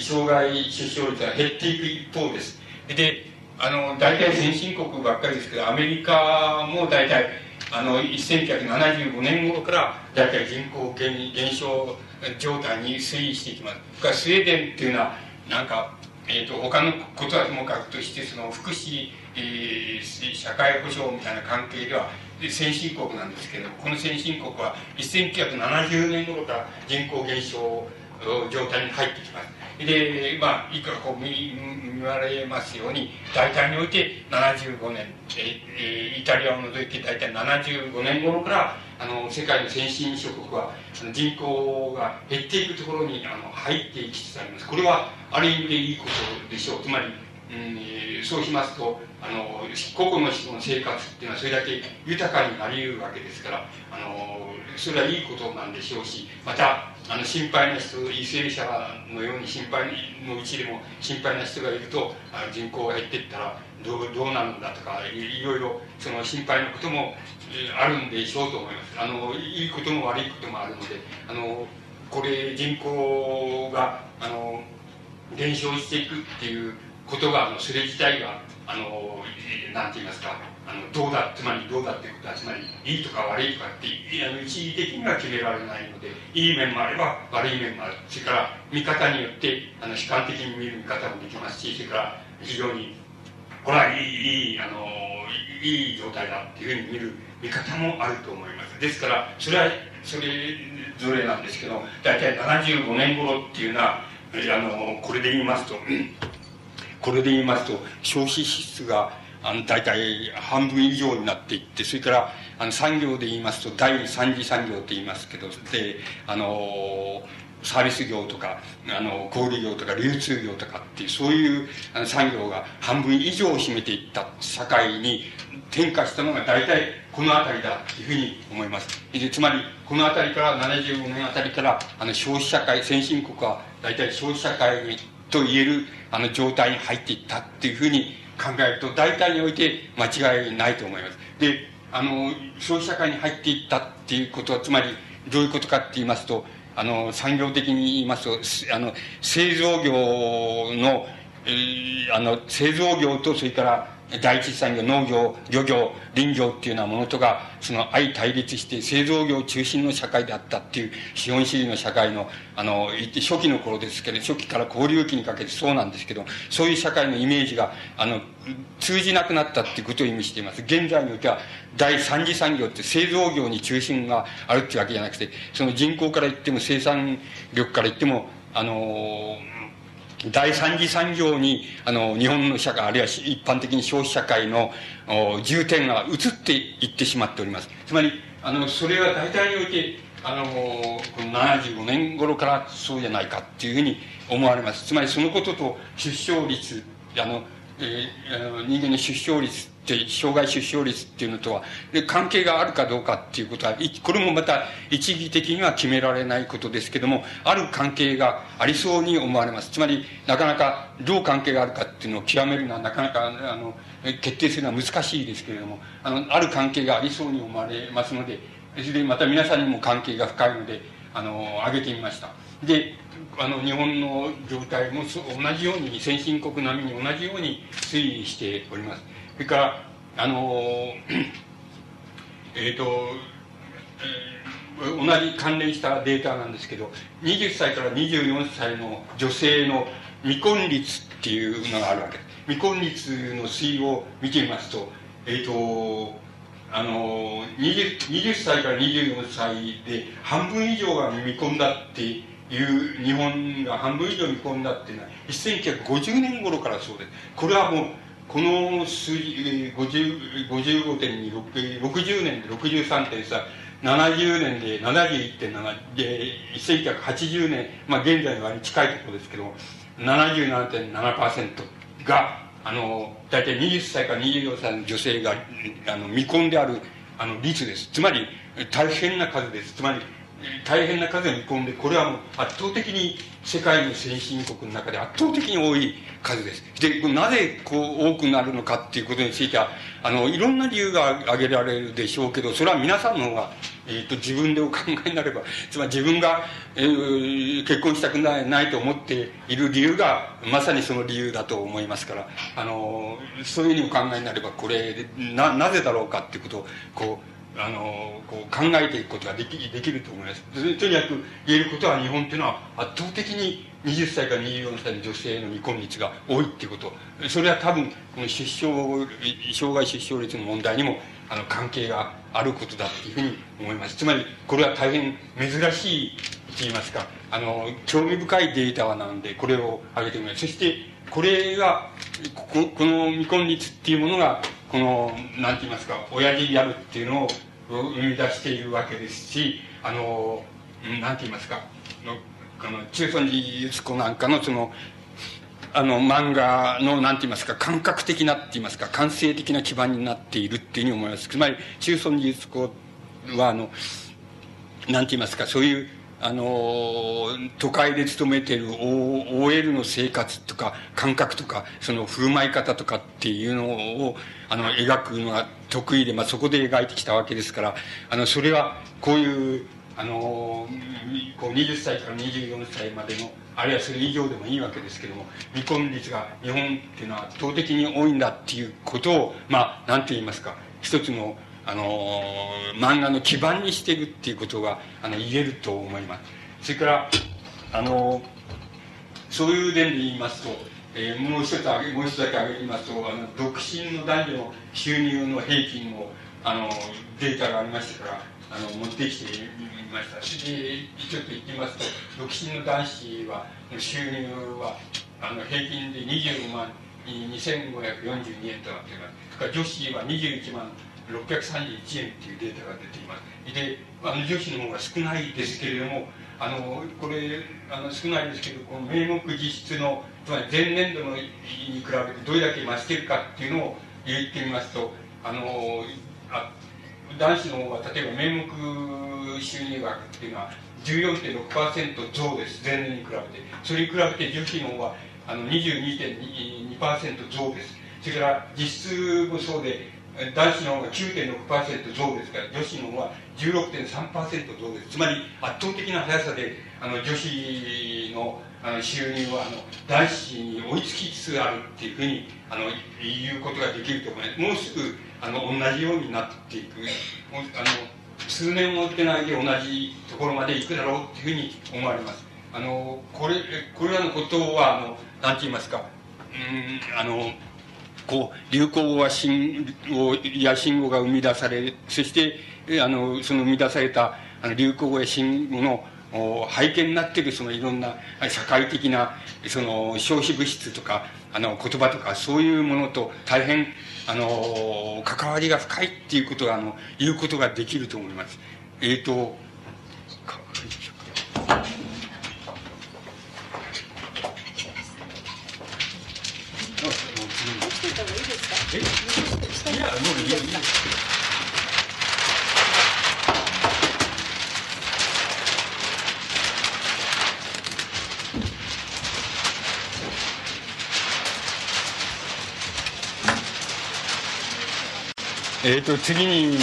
障害出生率が減っていく一方です。であの大体先進国ばっかりですけどアメリカも大体あの1975年頃から大体人口減減少状態に推移していきます。スウェーデンっていうのはなんか、えーと、他のことはともかくとしてその福祉、えー、社会保障みたいな関係では先進国なんですけどこの先進国は1970年頃から人口減少状態に入ってきますで、まあ、いくらこう見見られますように、大体において75年、えイタリアを除いて大体75年頃から、あの、世界の先進諸国は、人口が減っていくところにあの入っていきつつあります。これは、ある意味でいいことでしょう。つまり、うん、そうしますと、あの、個々の人の生活っていうのはそれだけ豊かになり得るわけですから、あの、それはいいことなんでしょうし、また、あの心配な人為政者のように心配のうちでも心配な人がいると人口が減っていったらどうどうなるんだとかいろいろその心配なこともあるんでしょうと思います。あのいいことも悪いこともあるのであのこれ人口があの減少していくっていうことがあのそれ自体があのなんて言いますかあのどうだつまりどうだってことはつまりいいとか悪いとかってあの一時的には決められないのでいい面もあれば悪い面もある。それから見方によってあの悲観的に見る見方もできますしそれから非常にこれはいいいいあのいい状態だっていうふうに見る見方もあると思います。ですからそれはそれぞれなんですけど大体75年頃っていうのはあのこれで言いますとこれで言いますと消費支出があの大体半分以上になっていってそれからあの産業で言いますと第三次産業と言いますけどであのサービス業とかあの小売業とか流通業とかっていうそういうあの産業が半分以上を占めていった社会に転化したのが大体この辺りだというふうに思います。つまりこの辺りから75年あたりからあの消費社会先進国は大体消費社会にと言えるあの状態に入っていったっていうふうに考えると大体において間違いないと思います。であの消費社会に入っていったっていうことはつまりどういうことかって言いますとあの産業的に言いますとあの製造業の、えー、あの製造業とそれから第一産業、農業、漁業、林業っていうようなものとが、その相対立して製造業中心の社会であったっていう資本主義の社会の、あの、初期の頃ですけど、初期から交流期にかけてそうなんですけど、そういう社会のイメージが、あの、通じなくなったっていうことを意味しています。現在においては、第三次産業って製造業に中心があるっていうわけじゃなくて、その人口から言っても生産力から言っても、あの第三次産業に、あの、日本の社会、あるいは一般的に消費社会の重点が移っていってしまっております。つまり、あの、それは大体において、あの、この75年頃からそうじゃないかっていうふうに思われます。つまりそのことと出生率、あの、え、人間の出生率って障害出生率っていうのとはで関係があるかどうかっていうことはこれもまた一義的には決められないことですけどもある関係がありそうに思われます。つまりなかなかどう関係があるかっていうのを極めるのはなかなかあの決定するのは難しいですけれどもあのある関係がありそうに思われますのでそれでまた皆さんにも関係が深いのであの挙げてみました。であの日本の状態も同じように先進国並みに同じように推移しております。それからあの えっ、ー、と、えー、同じ関連したデータなんですけど20歳から24歳の女性の未婚率っていうのがあるわけです。未婚率の推移を見てみますとえっ、ー、とあの 20, 20歳から24歳で半分以上が未婚だっていう日本が半分以上未婚だっていうのは1950年頃からそうですこれはもうこの数字55点に60年で63.3 70年で71.7で1980年まあ現在の割に近いところですけど77.7%があの大体20歳から24歳の女性があの未婚であるあの率です。つまり、大変な数です。つまり、大変な数を見込んで、これはもう圧倒的に世界の先進国の中で圧倒的に多い数です。で、なぜこう多くなるのかっていうことについては、あの、いろんな理由が挙げられるでしょうけど、それは皆さんの方が、え、ー、と、自分でお考えになれば、つまり自分が、えー、結婚したくないないと思っている理由が、まさにその理由だと思いますから、あの、そういうふうにお考えになれば、これ、な、なぜだろうかっていうことを、こう、あのこう考えていくことができできると思います。とにかく言えることは日本っていうのは圧倒的に20歳から24歳の女性の未婚率が多いっていうこと。それは多分この出生障害出生率の問題にもあの関係があることだっていうふうに思います。つまりこれは大変珍しいと言いますかあの興味深いデータなのでこれを挙げてみます。そしてこれがここの未婚率っていうものがこのなんて言いますか親父やるっていうのを生み出しているわけですしあのなんて言いますかのあの中村寺悦子なんかのそのあの漫画のなんて言いますか感覚的なって言いますか感性的な基盤になっているっていうふうに思います。つまり中村寺悦子はあのなんて言いますかそういうあの都会で勤めてる OL の生活とか感覚とかその振る舞い方とかっていうのをあの描くのが得意で、まあ、そこで描いてきたわけですからあのそれはこういうあのこう20歳から24歳までのあるいはそれ以上でもいいわけですけども未婚率が日本っていうのは圧倒的に多いんだっていうことをまあ何て言いますか一つのあの漫画の基盤にしてるっていうことがあの言えると思います。それからあのそういう点で言いますと、えー、もう一つもう一つだけ挙げますとあの独身の男女の収入の平均をあのデータがありましたからあの持ってきてみました。でちょっと言ってみますと独身の男子は収入はあの平均で25万2542円となっています。女子は21万631円っていうデータが出ていますであの女子の方が少ないですけれどもあのこれあの少ないですけどこの名目実質のつまり前年度のに比べてどれだけ増してるかっていうのを言ってみますとあのあ男子の方は例えば名目収入額っていうのは14.6%増です。前年に比べてそれに比べて女子の方はあの22.2%増です。それから実質もそうで男子の方が9.6%増ですから女子の方は16.3%増です。つまり圧倒的な速さであの女子の収入はあの男子に追いつきつつあるっていうふうにあの言うことができると思います。もうすぐあの同じようになっていく。あの数年を追ってないで同じところまで行くだろうっていうふうに思われます。あのこれこれらのことはあのなんて言いますか。うんあのこう流行語は信号や信号が生み出されそしてあのその生み出されたあの流行語や信号の背景になっているそのいろんな社会的なその消費物質とかあの言葉とかそういうものと大変あの関わりが深いっていうことがあの言うことができると思います。えっ、ー、とえいやもういいいいえーと、次に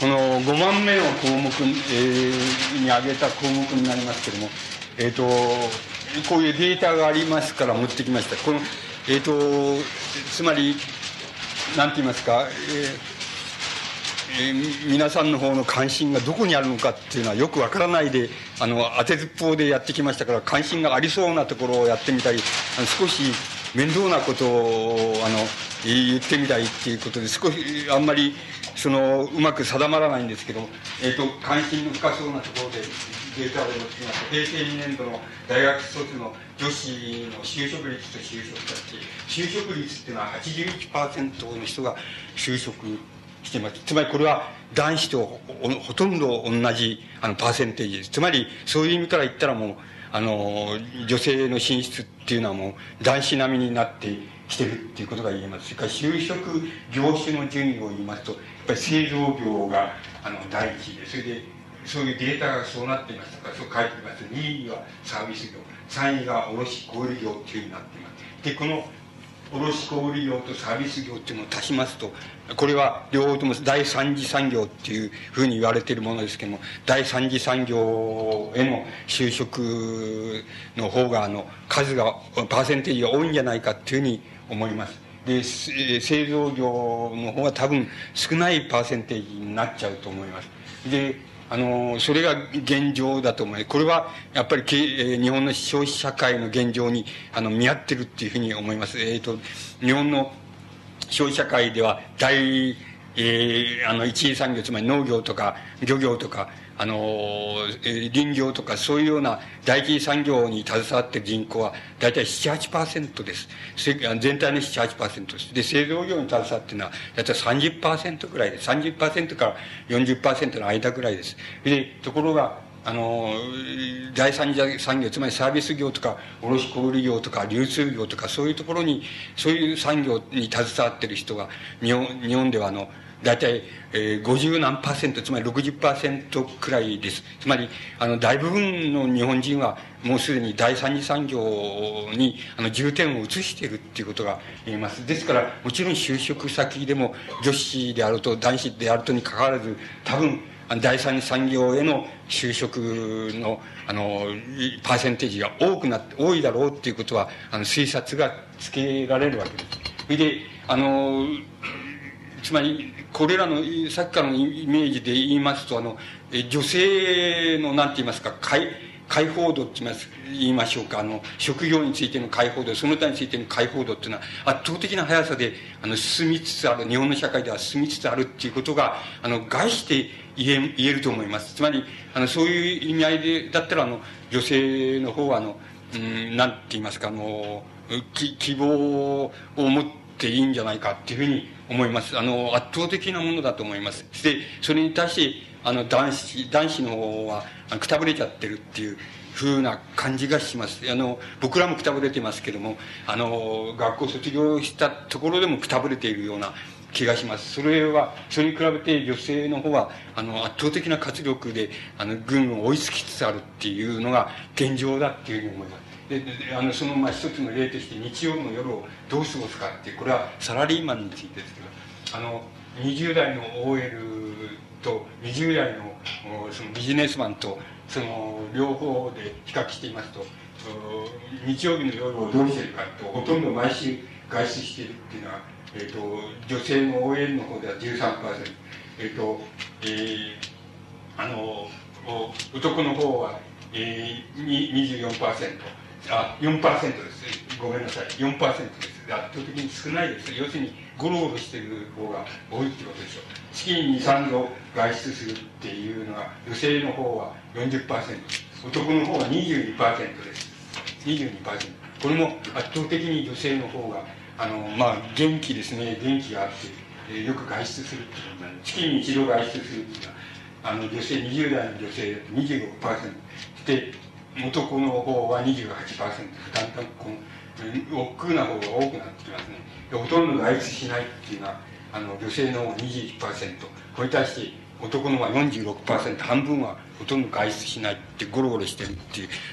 この5番目の項目、えー、に挙げた項目になりますけれども、えーと、こういうデータがありますから持ってきました。この、えーとつまりなんて言いますか、えーえー、皆さんの方の関心がどこにあるのかっていうのはよくわからないであの当てずっぽうでやってきましたから関心がありそうなところをやってみたりあの少し面倒なことをあの言ってみたいっていうことで少しあんまりそのうまく定まらないんですけど、えーと、関心の深そうなところでデータを持ってきました。平成2年度の大学卒の女子の就職率と就職だって就職率っていうのは81%の人が就職してます。つまりこれは男子とほとんど同じあのパーセンテージです。つまりそういう意味から言ったらもうあの女性の進出っていうのはもう男子並みになってきてるっていうことが言えます。それから就職業種の順位を言いますとやっぱり製造業があの第一でそれでそういうデータがそうなっていましたかそう書いています2位はサービス業3位が卸小売業っていうふうになっていますでこの卸小売業とサービス業っていうのを足しますとこれは両方とも第三次産業っていうふうに言われているものですけども第三次産業への就職の方があの数がパーセンテージが多いんじゃないかっていうふうに思いますで製造業の方が多分少ないパーセンテージになっちゃうと思います。であのそれが現状だと思いますこれはやっぱり日本の消費社会の現状にあの見合ってるっていうふうに思います。えっ、ー、と日本の消費社会では大、えー、あの一次産業つまり農業とか漁業とかあの、え、林業とかそういうような大一次産業に携わっている人口は大体78%です。全体の78%です。で、製造業に携わっているのは大体30%ぐらいです。30%から40%の間ぐらいです。で、ところが、あの、第三次産業、つまりサービス業とか、卸小売業とか、流通業とか、そういうところに、そういう産業に携わっている人が、日本日本では、あの、大体、えー、50何パーセント、つまり60%くらいです。つまり、あの、大部分の日本人は、もうすでに第三次産業に、あの、重点を移しているっていうことが言えます。ですから、もちろん就職先でも、女子であると、男子であるとにかかわらず、多分、第三次産業への就職の、あの、パーセンテージが多くなって、多いだろうっていうことは、あの、推察がつけられるわけです。それで、あの、つまり、これらの、さっきからのイメージで言いますと、あの、女性の、なんて言いますか、解、解放度って言います、言いましょうか、あの、職業についての解放度、その他についての解放度っていうのは、圧倒的な速さで、あの、進みつつある、日本の社会では進みつつあるっていうことが、あの、概して言え、言えると思います。つまり、あの、そういう意味合いで、だったら、あの、女性の方は、あの、うん、なんて言いますか、あの、き希望を持っていいんじゃないかっていうふうに思います。あの、圧倒的なものだと思います。で、それに対して、あの、男子、男子の方は、くたぶれちゃってるっていうふうな感じがします。あの、僕らもくたぶれてますけども、あの、学校卒業したところでもくたぶれているような気がします。それは、それに比べて女性の方は、あの、圧倒的な活力で、あの、軍を追いつきつつあるっていうのが現状だっていうふうに思います。であのそのまあ一つの例として日曜の夜をどう過ごすかってこれはサラリーマンについてですけどあの20代の OL と20代のそのビジネスマンとその両方で比較していますと日曜日の夜をどうしてるかとほとんど毎週外出しているっていうのは、えーと、女性の OL の方では13%え、ー、とえー、あの男の方は、えー、24%。あ、4%です。ごめんなさい。4%です。圧倒的に少ないです。要するに、ゴロゴロしてる方が多いってことでしょう。月に2、3度外出するっていうのは、女性の方は40%、男の方は22%です。22%。これも圧倒的に女性の方が、あの、まあ、元気ですね。元気があって、えー、よく外出するってことなんで、月に一度外出するっていうのは、あの、女性、20代の女性だと25%。で、男の方は28%だんだんこう億劫な方が多くなってきますね。ほとんど外出しないっていうのはあの女性の方が21%これに対して男の方が46%半分はほとんど外出しないってゴロゴロしてるっ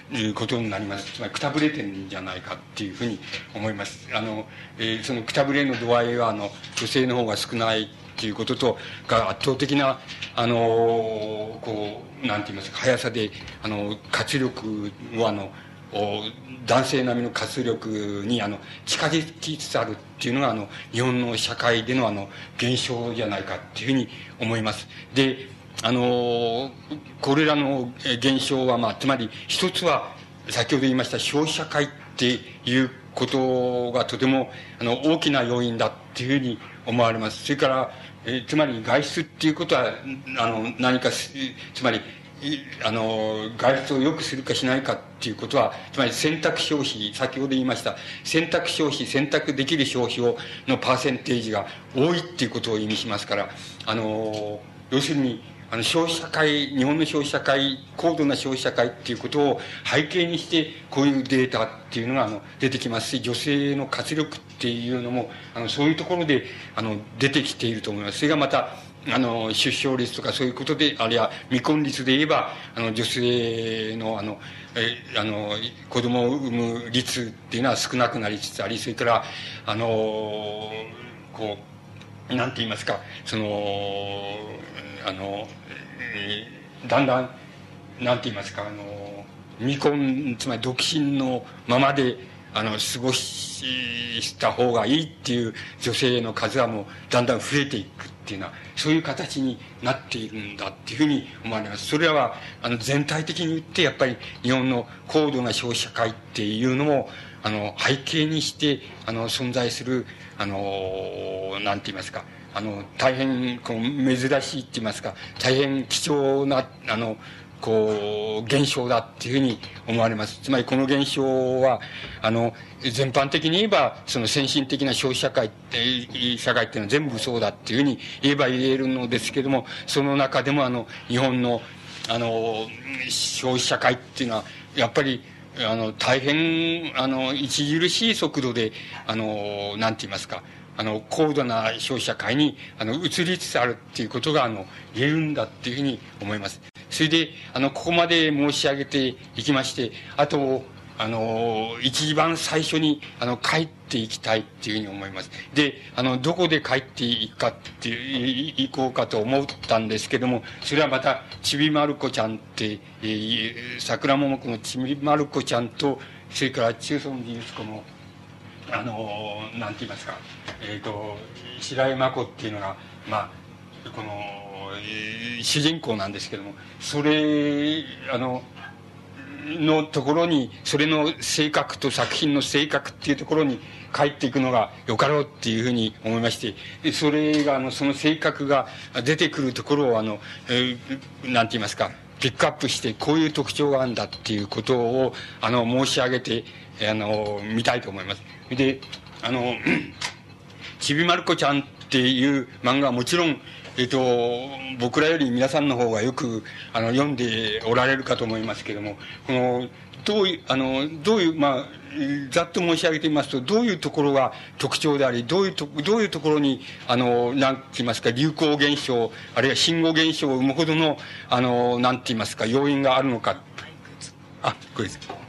ていうことになります。つまりくたぶれてるんじゃないかっていうふうに思います。あの、えー、そのくたぶれの度合いはあの女性の方が少ないっていうこととが圧倒的なあのこうなんて言いますか速さであの活力をあの男性並みの活力にあの近づきつつあるっていうのがあの日本の社会でのあの現象じゃないかっていうふうに思います。であのこれらの現象は、まあ、つまり一つは先ほど言いました消費社会っていうことがとてもあの大きな要因だっていうふうに思われます。それからえつまり外出っていうことはあの何かつまりあの外出を良くするかしないかっていうことはつまり選択消費先ほど言いました選択消費選択できる消費をのパーセンテージが多いっていうことを意味しますからあの要するにあの、消費者会、日本の消費者会、高度な消費者会っていうことを背景にして、こういうデータっていうのが、あの、出てきますし、女性の活力っていうのも、あの、そういうところで、あの、出てきていると思います。それがまた、あの、出生率とかそういうことで、あるいは未婚率で言えば、あの、女性の、あの、え、あの、子供を産む率っていうのは少なくなりつつあり、それから、あの、こう、なんて言いますか、その、あの、えー、だんだん、なんて言いますか、あの、未婚、つまり独身のままで、あの、過ごした方がいいっていう女性の数はもうだんだん増えていくっていうのは、そういう形になっているんだっていうふうに思われます。それは、あの、全体的に言って、やっぱり日本の高度な消費者会っていうのも、あの、背景にして、あの、存在する、あの、なんて言いますか、あの、大変、こう、珍しいって言いますか、大変貴重な、あの、こう、現象だっていうふうに思われます。つまりこの現象は、あの、全般的に言えば、その先進的な消費社会って、社会っていうのは全部そうだっていうふうに言えば言えるのですけども、その中でもあの、日本の、あの、消費社会っていうのは、やっぱり、あの、大変、あの、著しい速度で、あの、なんて言いますか、あの、高度な消費社会に、あの、移りつつあるっていうことが、あの、言えるんだっていうふうに思います。それで、あの、ここまで申し上げていきまして、あと、あの、一番最初に、あの、帰っていきたいっていうふうに思います。で、あの、どこで帰っていくかってい、行こうかと思ったんですけども、それはまた、ちびまる子ちゃんって、えー、桜桃子のちびまる子ちゃんと、それから中尊寺ゆつ子の、あの、なんて言いますか、え、ー、と、白井真子っていうのが、まあ、この、主人公なんですけども、それ、あの、のところに、それの性格と作品の性格っていうところに帰っていくのがよかろうっていうふうに思いまして、それが、あの、その性格が出てくるところを、あの、えー、なんて言いますか、ピックアップして、こういう特徴があるんだっていうことを、あの、申し上げて、あの、見たいと思います。で、あの、ちびまる子ちゃんっていう漫画はもちろん、えっと、僕らより皆さんの方がよく、あの、読んでおられるかと思いますけども、この、どういう、あの、どういう、まあ、ざっと申し上げてみますと、どういうところが特徴であり、どういうと、どういうところに、あの、なんて言いますか、流行現象、あるいは信号現象を生むほどの、あの、なんて言いますか、要因があるのか。あ、これです。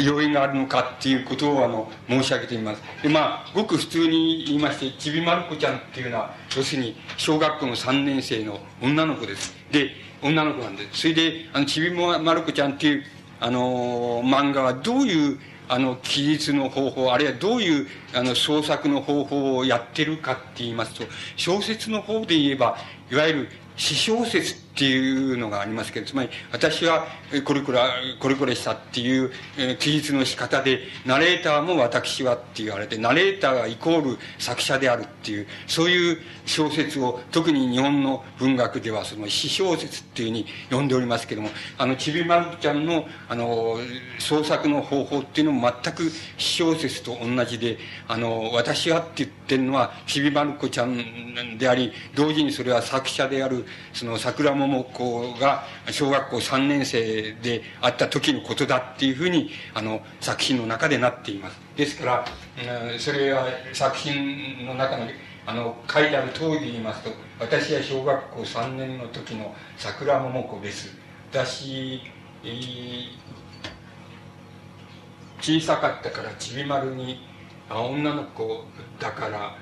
要因があるのかっていうことをあの申し上げています。でまあごく普通に言いましてちびまる子ちゃんっていうのは要するに小学校の3年生の女の子です。で女の子なんです。それであのちびまる子ちゃんっていうあの漫画はどういうあの記述の方法あるいはどういうあの創作の方法をやってるかって言いますと小説の方で言えばいわゆる私小説っていうのがありますけど、つまり私はこれこれ、これこれしたっていうえ記述の仕方で、ナレーターも私はって言われて、ナレーターがイコール作者であるっていう、そういう小説を、特に日本の文学ではその詩小説っていうふうに呼んでおりますけども、あの、ちびまるちゃんの、あの、創作の方法っていうのも全く詩小説と同じで、あの、私はって言ってるのは、ちびまる子ちゃんであり、同時にそれは作者である、その桜桃子が小学校3年生であった時のことだっていうふうにあの作品の中でなっています。ですから、それは作品の中のあの書いてある通りで言いますと私は小学校3年の時の桜桃子です。私、えー、小さかったからちびまるにあ女の子だから「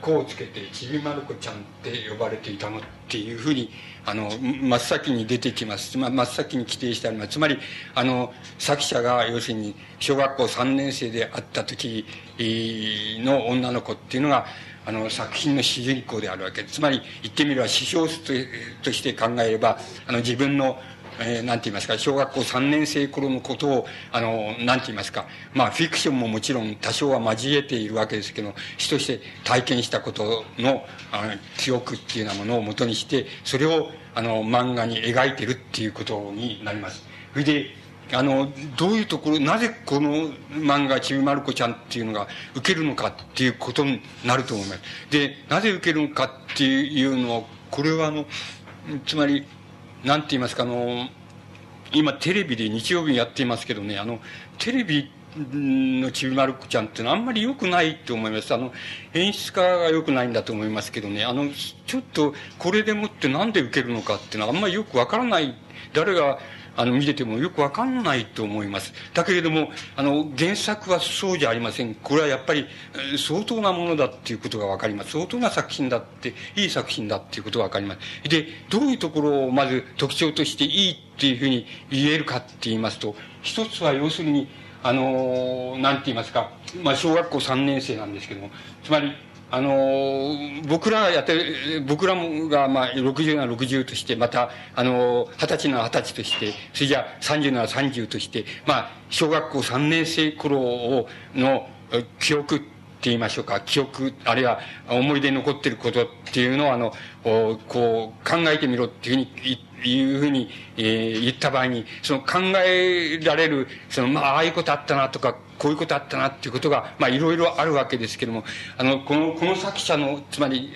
子をつけてちびまる子ちゃん」って呼ばれていたのっていうふうにあの真っ先に出てきます、ま真っ先に規定してあります。つまりあの作者が要するに小学校3年生であった時の女の子っていうのがあの作品の主人公であるわけ。つまり言ってみれば詩小説として考えればあの自分のえー、なんて言いますか、小学校3年生頃のことを、あの、なんて言いますか、まあ、フィクションももちろん多少は交えているわけですけど、詩として体験したことの、あの記憶っていうようなものをもとにして、それを、あの、漫画に描いてるっていうことになります。それで、あの、どういうところ、なぜこの漫画、ちびまる子ちゃんっていうのが受けるのかっていうことになると思います。で、なぜ受けるのかっていうのは、これはあの、つまり、なんて言いますか、あの、今テレビで日曜日にやっていますけどね、あの、テレビのちびまる子ちゃんってのはあんまり良くないと思います。あの、演出家が良くないんだと思いますけどね、あの、ちょっとこれでもってなんで受けるのかっていうのはあんまりよくわからない。誰があの、見ててもよくわかんないと思います。だけれども、あの、原作はそうじゃありません。これはやっぱり、相当なものだっていうことがわかります。相当な作品だって、いい作品だっていうことがわかります。で、どういうところをまず特徴としていいっていうふうに言えるかって言いますと、一つは要するに、あの、なんて言いますか、まあ、小学校3年生なんですけども、つまり、あの僕らやってる、僕らもが、まあ、60なら60として、また、あの20歳なら20歳として、それじゃ30なら30として、まあ、小学校3年生頃を、の記憶って言いましょうか、記憶、あるいは思い出に残ってることっていうのを、あの、こう、考えてみろっていうふうに言って、いうふうに、えー、言った場合に、その考えられる、その、まあ、ああいうことあったなとか、こういうことあったなっていうことが、まあ、いろいろあるわけですけども、あの、この、この作者の、つまり、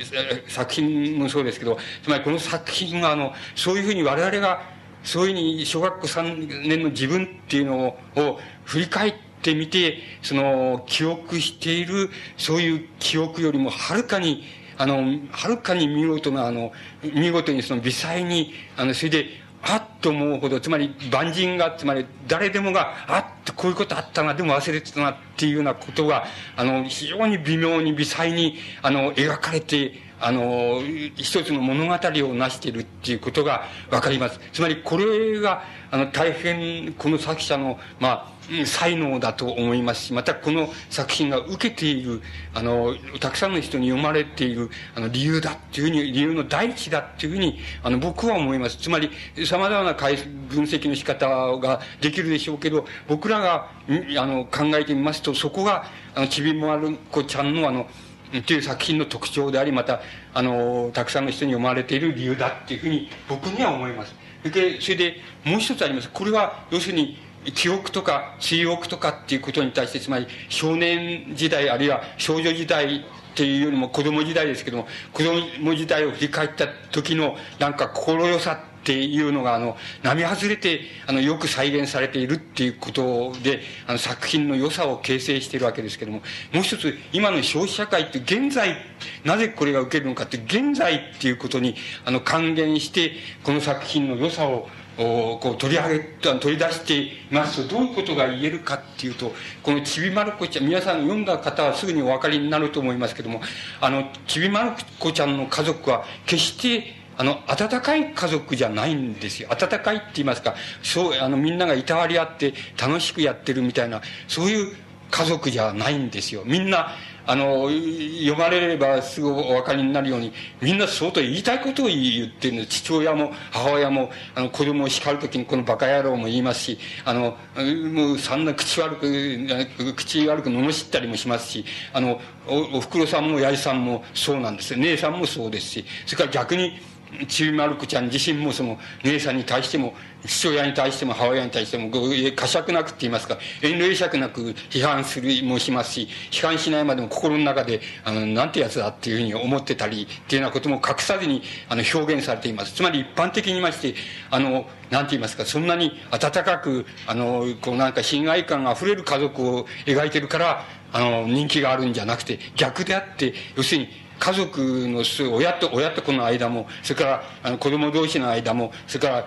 作品もそうですけど、つまりこの作品が、あの、そういうふうに我々が、そういうふうに小学校3年の自分っていうのを振り返ってみて、その、記憶している、そういう記憶よりもはるかに、あの、はるかに見事な、あの、見事にその微細に、あの、それで、あっと思うほど、つまり万人が、つまり誰でもが、あっとこういうことあったな、でも忘れてたなっていうようなことが、あの、非常に微妙に微細に、あの、描かれて、あの、一つの物語を成しているっていうことがわかります。つまりこれが、あの、大変、この作者の、まあ、才能だと思いますし、またこの作品が受けている、あの、たくさんの人に読まれている、あの、理由だっていうふうに、理由の第一だっていうふうに、あの、僕は思います。つまり、様々な分析の仕方ができるでしょうけど、僕らが、あの、考えてみますと、そこが、あの、ちびまる子ちゃんのあの、っていう作品の特徴であり、また、あの、たくさんの人に読まれている理由だっていうふうに僕には思います。で、それで、もう一つあります。これは、要するに、記憶とか追憶とかっていうことに対して、つまり少年時代あるいは少女時代っていうよりも子供時代ですけども、子供時代を振り返った時のなんか心よさっていうのが、あの、並外れて、あの、よく再現されているっていうことで、あの、作品の良さを形成しているわけですけども、もう一つ、今の消費社会って現在、なぜこれが受けるのかって、現在っていうことに、あの、還元して、この作品の良さを、こう取り上げ取り出しています。とどういうことが言えるかっていうとこのちびまる子ちゃん皆さん読んだ方はすぐにお分かりになると思いますけどもあのちびまる子ちゃんの家族は決してあの温かい家族じゃないんですよ。温かいって言いますかそうあのみんながいたわり合って楽しくやってるみたいなそういう家族じゃないんですよ。みんなあの、読まれればすぐお分かりになるように、みんな相当言いたいことを言ってるんです。父親も母親も、あの、子供を叱るときにこのバカ野郎も言いますし、あの、もうそんな口悪く、口悪く罵ったりもしますし、あの、お、おふくろさんも親父さんもそうなんです。姉さんもそうですし、それから逆に、ちびまる子ちゃん自身もその姉さんに対しても父親に対しても母親に対しても呵責なくって言いますか遠慮しゃくなく批判するもしますし批判しないまでも心の中であのなんてやつだっていうふうに思ってたりっていうようなことも隠さずにあの表現されています。つまり一般的に言いましてあのなんて言いますかそんなに温かくあのこうなんか信頼感あふれる家族を描いてるからあの人気があるんじゃなくて逆であって要するに家族の親と親と子の間もそれからあの子供同士の間もそれから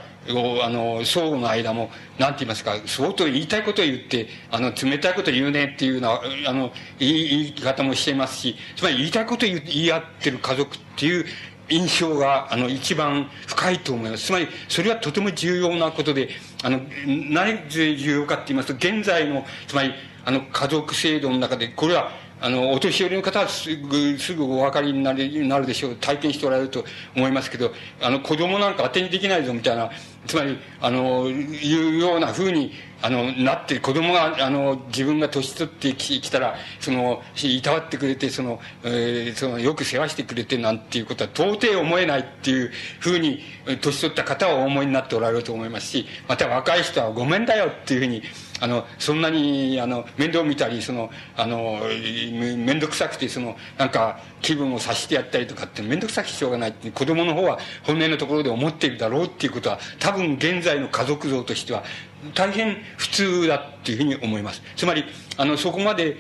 あの相互の間もなんて言いますか相当言いたいことを言ってあの冷たいこと言うねっていうのはあの言い方もしていますしつまり言いたいことを言い合ってる家族っていう印象があの一番深いと思います。つまりそれはとても重要なことであのなぜ重要かって言いますと現在のつまりあの家族制度の中でこれはあの、お年寄りの方はすぐ、すぐお分かりになるなるでしょう。体験しておられると思いますけど、あの、子供なんか当てにできないぞみたいな、つまり、あの、いうようなふうに、あのなって子供があの自分が年取ってきたらそのいたわってくれてその,、えー、そのよく世話してくれてなんていうことは到底思えないっていうふうに年取った方はお思いになっておられると思いますしまた若い人はごめんだよっていうふうにあのそんなにあの面倒見たりそのあの面倒くさくてそのなんか気分を察してやったりとかって面倒くさくしょうがないって子供の方は本音のところで思っているだろうっていうことは多分現在の家族像としては大変普通だっていうふうに思います。つまりあのそこまで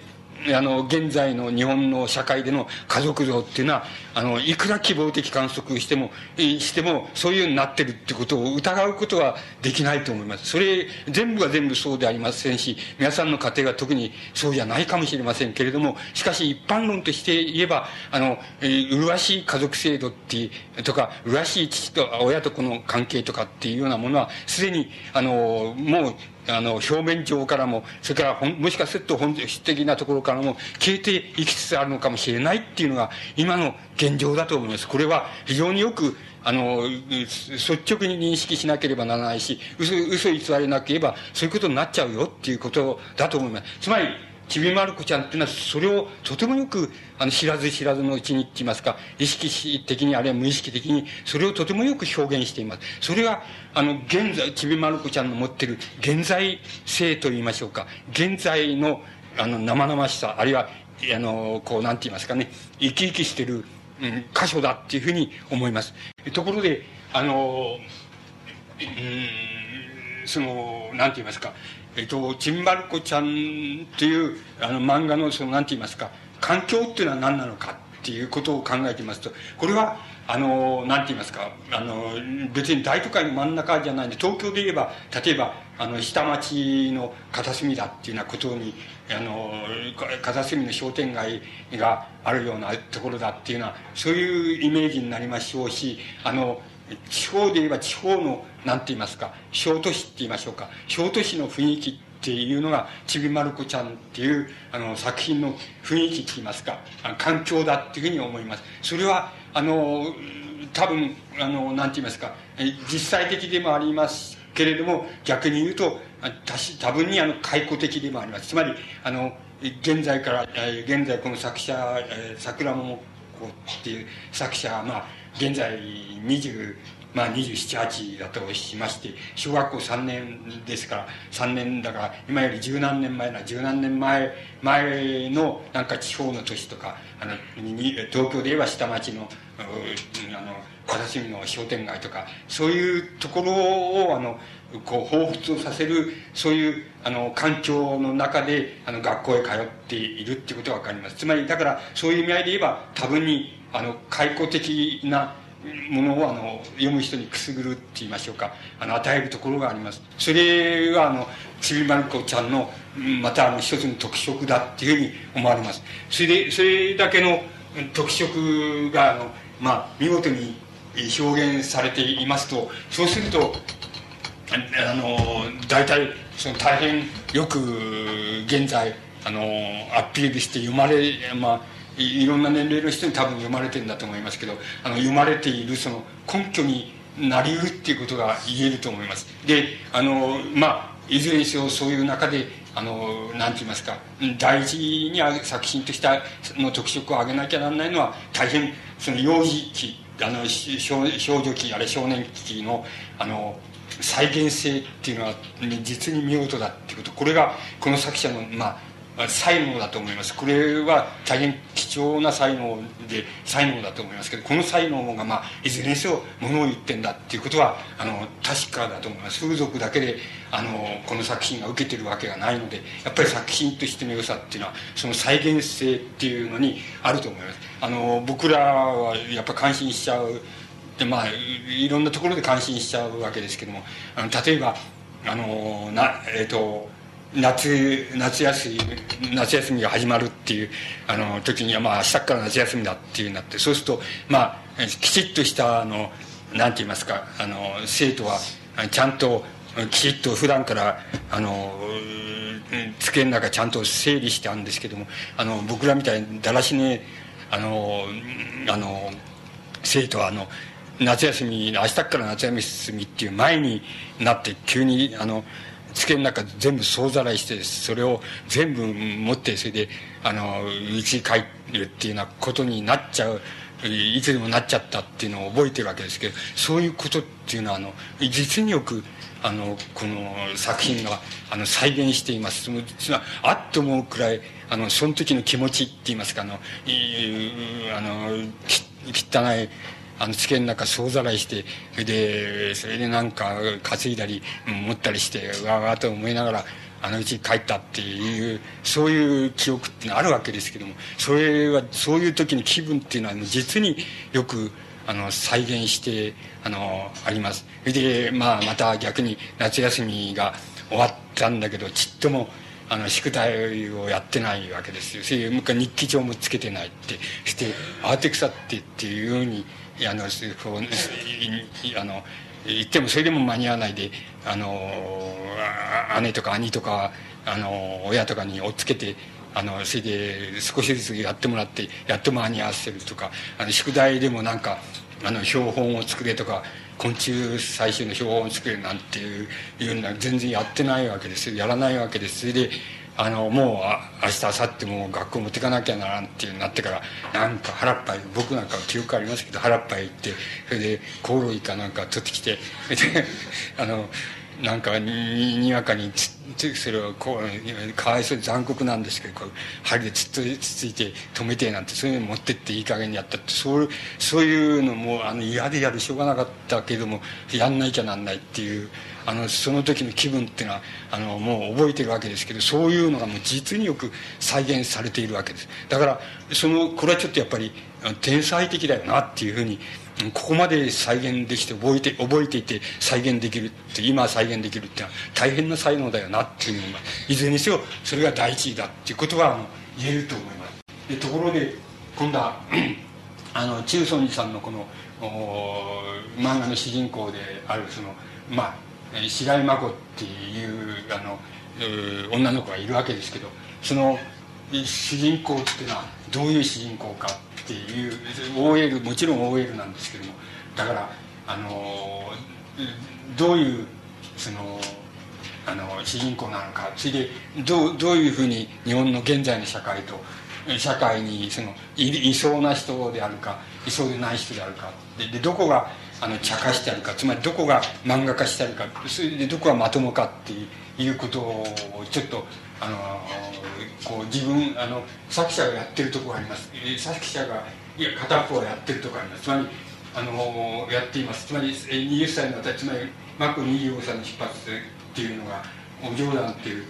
あの現在の日本の社会での家族像っていうのはあのいくら希望的観測してもしてもそういうようになってるってことを疑うことはできないと思います。それ全部が全部そうでありませんし皆さんの家庭が特にそうじゃないかもしれませんけれどもしかし一般論として言えばあの麗しい家族制度っていうとか麗しい父と親と子の関係とかっていうようなものはすでにあのもうあの、表面上からも、それからもしかすると本質的なところからも消えていきつつあるのかもしれないっていうのが、今の現状だと思います。これは非常によく、あの、率直に認識しなければならないし、嘘、嘘偽れなければ、そういうことになっちゃうよっていうことだと思います。つまり、ちびまる子ちゃんっていうのはそれをとてもよくあの知らず知らずのうちにって言いますか意識的にあるいは無意識的にそれをとてもよく表現しています。それがあの現在ちびまる子ちゃんの持ってる現在性と言いましょうか。現在のあの生々しさあるいはあのこうなんて言いますかね。生き生きしてる、うん、箇所だっていうふうに思います。ところであのうんそのなんて言いますか。えっと、ちんばる子ちゃんっていうあの漫画のそのなんて言いますか環境っていうのは何なのかっていうことを考えてみますとこれはあのなんて言いますかあの別に大都会の真ん中じゃないんで東京で言えば例えばあの下町の片隅だっていうようなことにあの片隅の商店街があるようなところだっていうのはそういうイメージになりましょうしあの地方で言えば地方の何て言いますか小都市って言いましょうか。小都市の雰囲気っていうのがちびまる子ちゃんっていうあの作品の雰囲気って言いますか環境だっていうふうに思います。それはあの多分あの何て言いますか実際的でもありますけれども逆に言うと多分にあの解雇的でもあります。つまりあの現在から現在この作者桜桃子っていう作者はまあ現在20まあ、278だとしまして小学校3年ですから3年だから今より十何年前な十何年前前のなんか地方の都市とかあの東京で言えば下町のあの片隅の商店街とかそういうところをあのこう彷彿とさせるそういうあの環境の中であの学校へ通っているっていうことが分かります。つまりだからそういう意味合いで言えば多分にあの開口的なものをあの読む人にくすぐるって言いましょうか。あの与えるところがあります。それがあのちびまる子ちゃんのまたあの一つの特色だっていうふうに思われます。それでそれだけの特色があの、まあ、見事に表現されていますとそうするとあの大体その大変よく現在あのアピールして読まれまあいろんな年齢の人に多分読まれてるんだと思いますけどあの読まれているその根拠になりうるっていうことが言えると思います。であのまあいずれにせよそういう中であの何て言いますか大事に作品としての特色を挙げなきゃならないのは大変その幼児期あの少女期あれ少年期のあの再現性っていうのは実に見事だっていうこと。これがこの作者のまあ才能だと思います。これは大変貴重な才能で才能だと思いますけどこの才能が、まあ、いずれにせよものを言ってんだっていうことはあの確かだと思います。風俗だけであのこの作品が受けてるわけがないのでやっぱり作品としての良さっていうのはその再現性っていうのにあると思います。あの僕らはやっぱ感心しちゃう。でまあいろんなところで感心しちゃうわけですけどもあの例えばあのなえっ、ー、と夏夏休み夏休みが始まるっていうあの時にはまあ明日から夏休みだっていうなってそうするとまあきちっとしたあのなんて言いますかあの生徒はちゃんときちっと普段からあの机の中ちゃんと整理してあるんですけどもあの僕らみたいにだらしねあのあの生徒はあの夏休み明日から夏休みっていう前になって急にあの机の中全部総ざらいしてそれを全部持ってそれであのうち帰るっていうようなことになっちゃういつでもなっちゃったっていうのを覚えてるわけですけどそういうことっていうのはあの実によくあのこの作品があの再現しています。そのあっと思うくらいあのその時の気持ちって言いますかあのあの汚いあの机の中総ざらいしてそれでそれでなんか担いだり持ったりしてわわと思いながらあのうち帰ったっていうそういう記憶ってのあるわけですけどもそれはそういう時の気分っていうのは実によくあの再現してあのあります。それで、まあ、また逆に夏休みが終わったんだけどちっともあの宿題をやってないわけですよ。それもう一回日記帳もつけてないってして慌て腐ってっていうふうにあのこうあの言ってもそれでも間に合わないであの姉とか兄とかあの親とかに追っつけてあのそれで少しずつやってもらってやっと間に合わせるとかあの宿題でもなんかあの標本を作れとか昆虫採集の標本を作れなんていういうのは全然やってないわけです。やらないわけです。それであのもうあ明日明後日も学校持ってかなきゃならんっていうなってからなんか腹っぱい僕なんか記憶ありますけど腹っぱい行ってそれでコオロギかなんか取ってきてで あのなんかににわかにつつそれをこうかわいそう残酷なんですけどこう針でつっとつついて止めてなんてそういうの持ってっていい加減にやったってそうそういうのもあの嫌でやるしょうがなかったけどもやんないきゃなんないっていうあのその時の気分っていうのはあのもう覚えてるわけですけどそういうのがもう実によく再現されているわけです。だからそのこれはちょっとやっぱり天才的だよなっていうふうにここまで再現できて覚えて覚えていて再現できるって今再現できるっていうのは大変な才能だよなっていうのがいずれにせよそれが第一位だっていうことはあの言えると思います。でところで今度はあの中尊寺さんのこの漫画の主人公であるそのまあ白井真子っていうあの、えー、女の子がいるわけですけどその主人公っていうのはどういう主人公かっていう OL もちろん OL なんですけどもだからあのどういうそのあの主人公なのかそれでどうどういうふうに日本の現在の社会と社会にそのいいそうな人であるかいそうでない人であるかででどこがあの茶化してあるかつまりどこが漫画化してあるかそれでどこがまともかっていうことをちょっとあのこう自分あの作者がやってるとこがあります。作者がいや片方やってるとこがあります。つまりあのやっています。つまり20歳の私つまりマック25歳の出発っていうのが「お冗談」っていう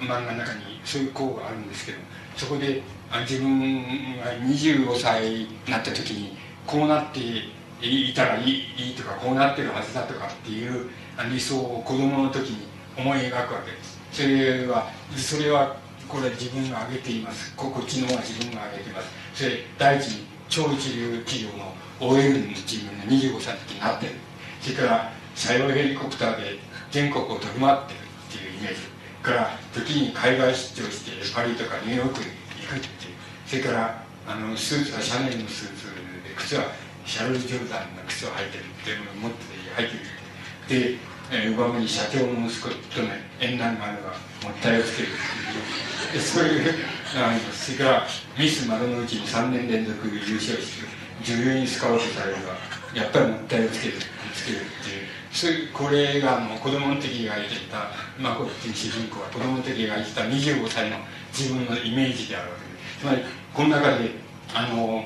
漫画の中にそういう項があるんですけどそこで自分が25歳になった時にこうなっていたらいいいいとかこうなってるはずだとかっていう理想を子供の時に思い描くわけです。それはそれはこれ自分が挙げています。ここ知能は自分が挙げています。それ第一に超一流企業の OL の自分が25歳の時になってるそれから車用ヘリコプターで全国を飛び回ってるっていうイメージから時に海外出張してパリとかニューヨークに行くっていう。それからあのスーツはシャネルのスーツで靴はシャルル・ジョルダンの靴を履いてるっていうのを持って履いてるで、えー、上目に社長の息子とね縁談があるがもったいをつけるっていうそういうあのそれからミス丸の内に3年連続優勝して女優にスカウトされるがやっぱりもったいをつけるつけるっていうそういうこれがもう子供の時が描いていたマコっていう主人公は子供の時が描いてた25歳の自分のイメージであるわけですつまりこの中であの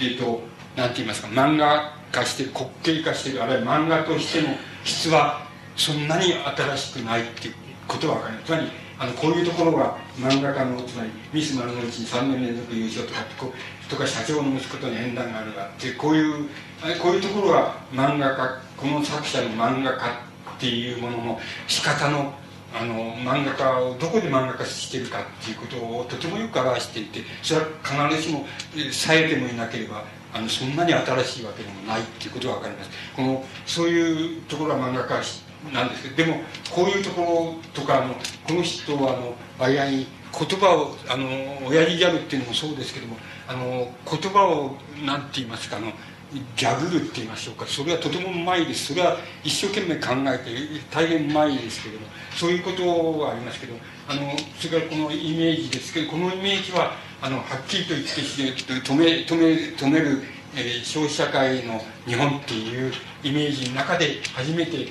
えっ、ー、となんて言いますか漫画化してる滑稽化してるあるいは漫画としての質はそんなに新しくないっていうことは分かります。つまりあのこういうところが漫画家のつまりミス丸の内に3年連続優勝とかことか社長の息子との縁談があるがってこういうこういうところが漫画家この作者の漫画家っていうものの仕方のあの漫画家をどこで漫画化してるかっていうことをとてもよく表していてそれは必ずしもさえてもいなければあのそんなに新しいわけでもないっていうことが分かります。このそういうところは漫画家なんですけどでもこういうところとかあのこの人はあの割合に言葉をあの親父ギャルっていうのもそうですけどもあの言葉を何て言いますかあのギャグルって言いましょうか。それはとてもうまいです。それは一生懸命考えて大変うまいですけどもそういうことはありますけどあのそれからこのイメージですけどこのイメージはあのはっきりと言って止め止め止める、えー、消費社会の日本っていうイメージの中で初めて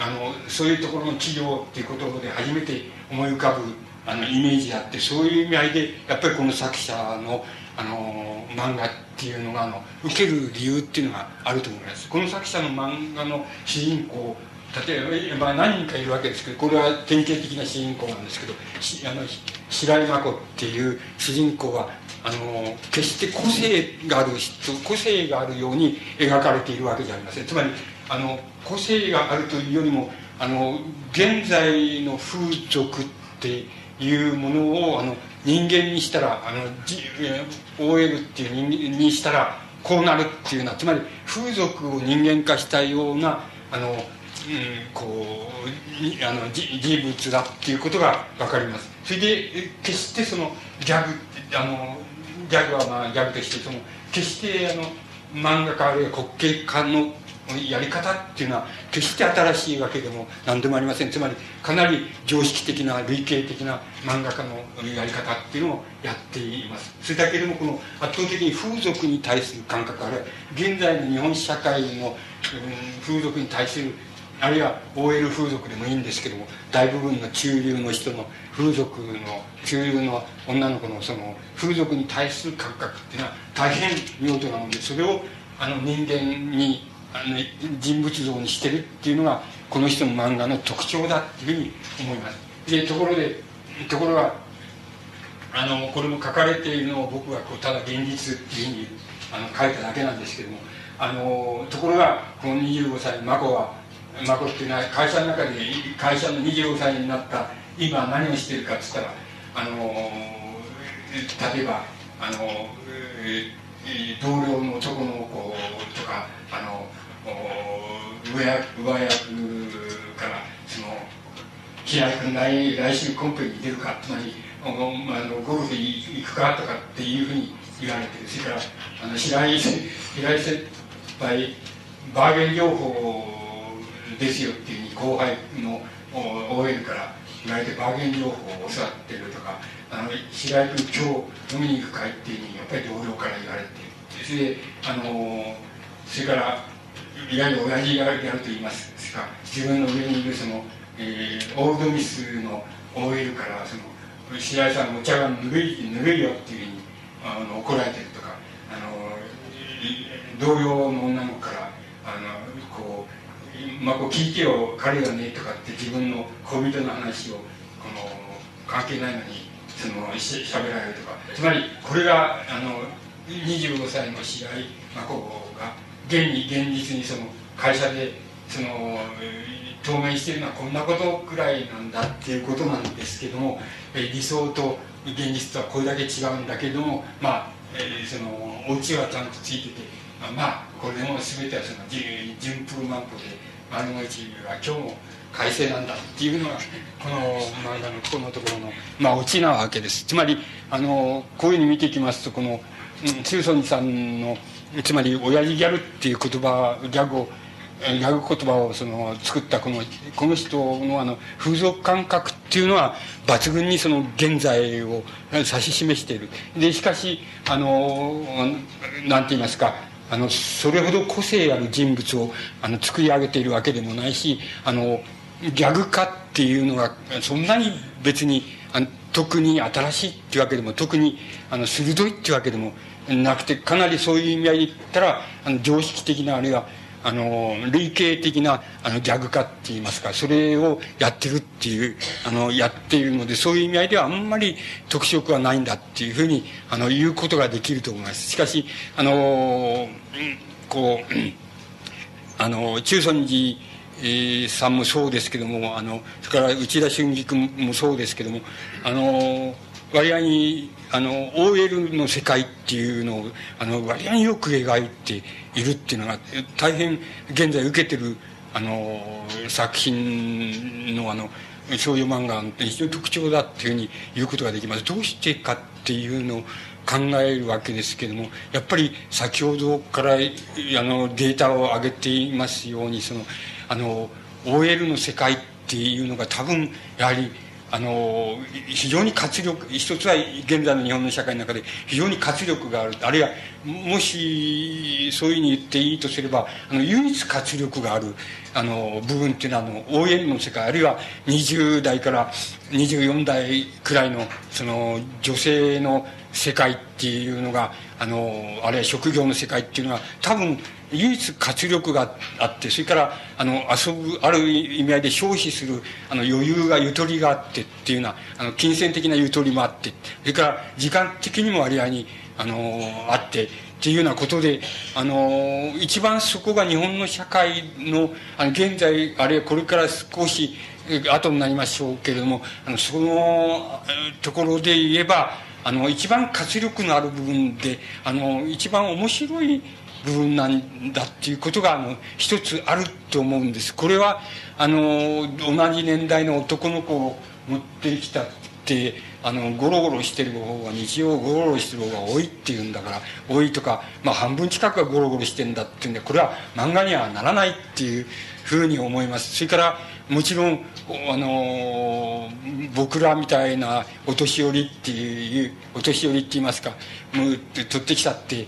あのそういうところの企業っていうことで初めて思い浮かぶあのイメージあってそういう意味合いでやっぱりこの作者のあの漫画っていうのがあの受ける理由っていうのがあると思います。この作者の漫画の主人公例えば何人かいるわけですけどこれは典型的な主人公なんですけどあの白井真子っていう主人公はあの決して個性がある人個性があるように描かれているわけじゃありません。つまりあの個性があるというよりもあの現在の風俗っていうものをあの人間にしたらあの OL っていう人間にしたらこうなるっていうのはつまり風俗を人間化したようなあの、うん、こうあの人物だっていうことが分かります。それで決してそのギャグあのギャグはまあギャグとしてその決してあの漫画家あるいは滑稽家のやり方っていうのは決して新しいわけでも何でもありません。つまりかなり常識的な類型的な漫画家のやり方っていうのをやっています。それだけでもこの圧倒的に風俗に対する感覚あるいは現在の日本社会の、うん、風俗に対するあるいは OL 風俗でもいいんですけども大部分の中流の人の風俗の中流の女の子のその風俗に対する感覚っていうのは大変見事なのでそれをあの人間にあの人物像にしてるっていうのがこの人の漫画の特徴だっていうふうに思います。でところでところがあのこれも書かれているのを僕はこうただ現実っていうふうにあの書いただけなんですけどもあのところがこの25歳眞子は眞子っていうのは会社の中で会社の25歳になった今何をしてるかっつったらあの例えばあの、えー同僚の男の子とかあの上役上役からその「平井君来来週コンペに出るか」つまりあのゴルフ行くかとかっていうふうに言われてそれからあの白井平井先輩バーゲン情報ですよっていうふうに後輩の OL から言われてバーゲン情報を教わってるとかあの白井君今日飲みに行くかいっていうふうにやっぱり同僚から言われてそれであのそれからいわゆる親父がやると言いますか自分の上にいるその、えー、オールドミスの OL からその白井さんお茶がぬるいぬるいよっていうふうにあの怒られてるとかあの同僚の女の子からあのこう、まあ、こう聞いてよ彼がねとかって自分の恋人の話をこの関係ないのにそのしゃべられるとか。つまりこれがあの25歳の白井真子が現に現実にその会社でその当面してるのはこんなことくらいなんだっていうことなんですけども理想と現実とはこれだけ違うんだけどもまあ、えー、そのお家はちゃんとついててまあこれでも全てはその順風満帆で丸の内は今日も改正なんだっていうのがこの漫画のここのところのまあオチなわけです。つまりあのこういうふうに見ていきますとこの中村さんのつまり親父ギャルっていう言葉ギャグをギャグ言葉をその作ったこのこの人のあの風俗感覚っていうのは抜群にその現在を指し示している。でしかしあのなんて言いますかあのそれほど個性ある人物をあの作り上げているわけでもないしあのギャグ化っていうのはそんなに別にあの特に新しいっていうわけでも特にあの鋭いっていうわけでもなくてかなりそういう意味合いで言ったらあの常識的なあるいはあの類型的なあのギャグ化っていいますかそれをやってるっていうあのやっているのでそういう意味合いではあんまり特色はないんだっていうふうにあの言うことができると思います。しかしあのこうあの中尊寺さんもそうですけどもあのそれから内田俊樹君もそうですけどもあの割合にあの OL の世界っていうのをあの割合によく描いているっていうのが大変現在受けてるあの作品のあの少女漫画の非常に特徴だっていうふうに言うことができます。どうしてかっていうのを考えるわけですけどもやっぱり先ほどからあのデータを上げていますようにそのあの OL の世界っていうのが多分やはりあの非常に活力一つは現在の日本の社会の中で非常に活力がある。あるいはもしそういうふうに言っていいとすればあの唯一活力があるあの部分っていうのはあの OL の世界あるいは20代から24代くらいのその女性の世界っていうのがあのあるいは職業の世界っていうのは多分唯一活力があってそれからあの遊ぶある意味合いで消費するあの余裕がゆとりがあってっていうようなあの金銭的なゆとりもあってそれから時間的にも割合にあのあってっていうようなことであの一番そこが日本の社会のあの現在あるいはこれから少し後になりましょうけれどもあのそのところで言えばあの一番活力のある部分であの一番面白い部分なんだっていうことがあの一つあると思うんです。これはあの同じ年代の男の子を持ってきたってあのゴロゴロしてる方が日常ゴロゴロしてる方が多いっていうんだから多いとか、まあ、半分近くがゴロゴロしてんだっていうんでこれは漫画にはならないっていうふうに思います。それからもちろんあの僕らみたいなお年寄りっていうお年寄りって言いますかもう取ってきたって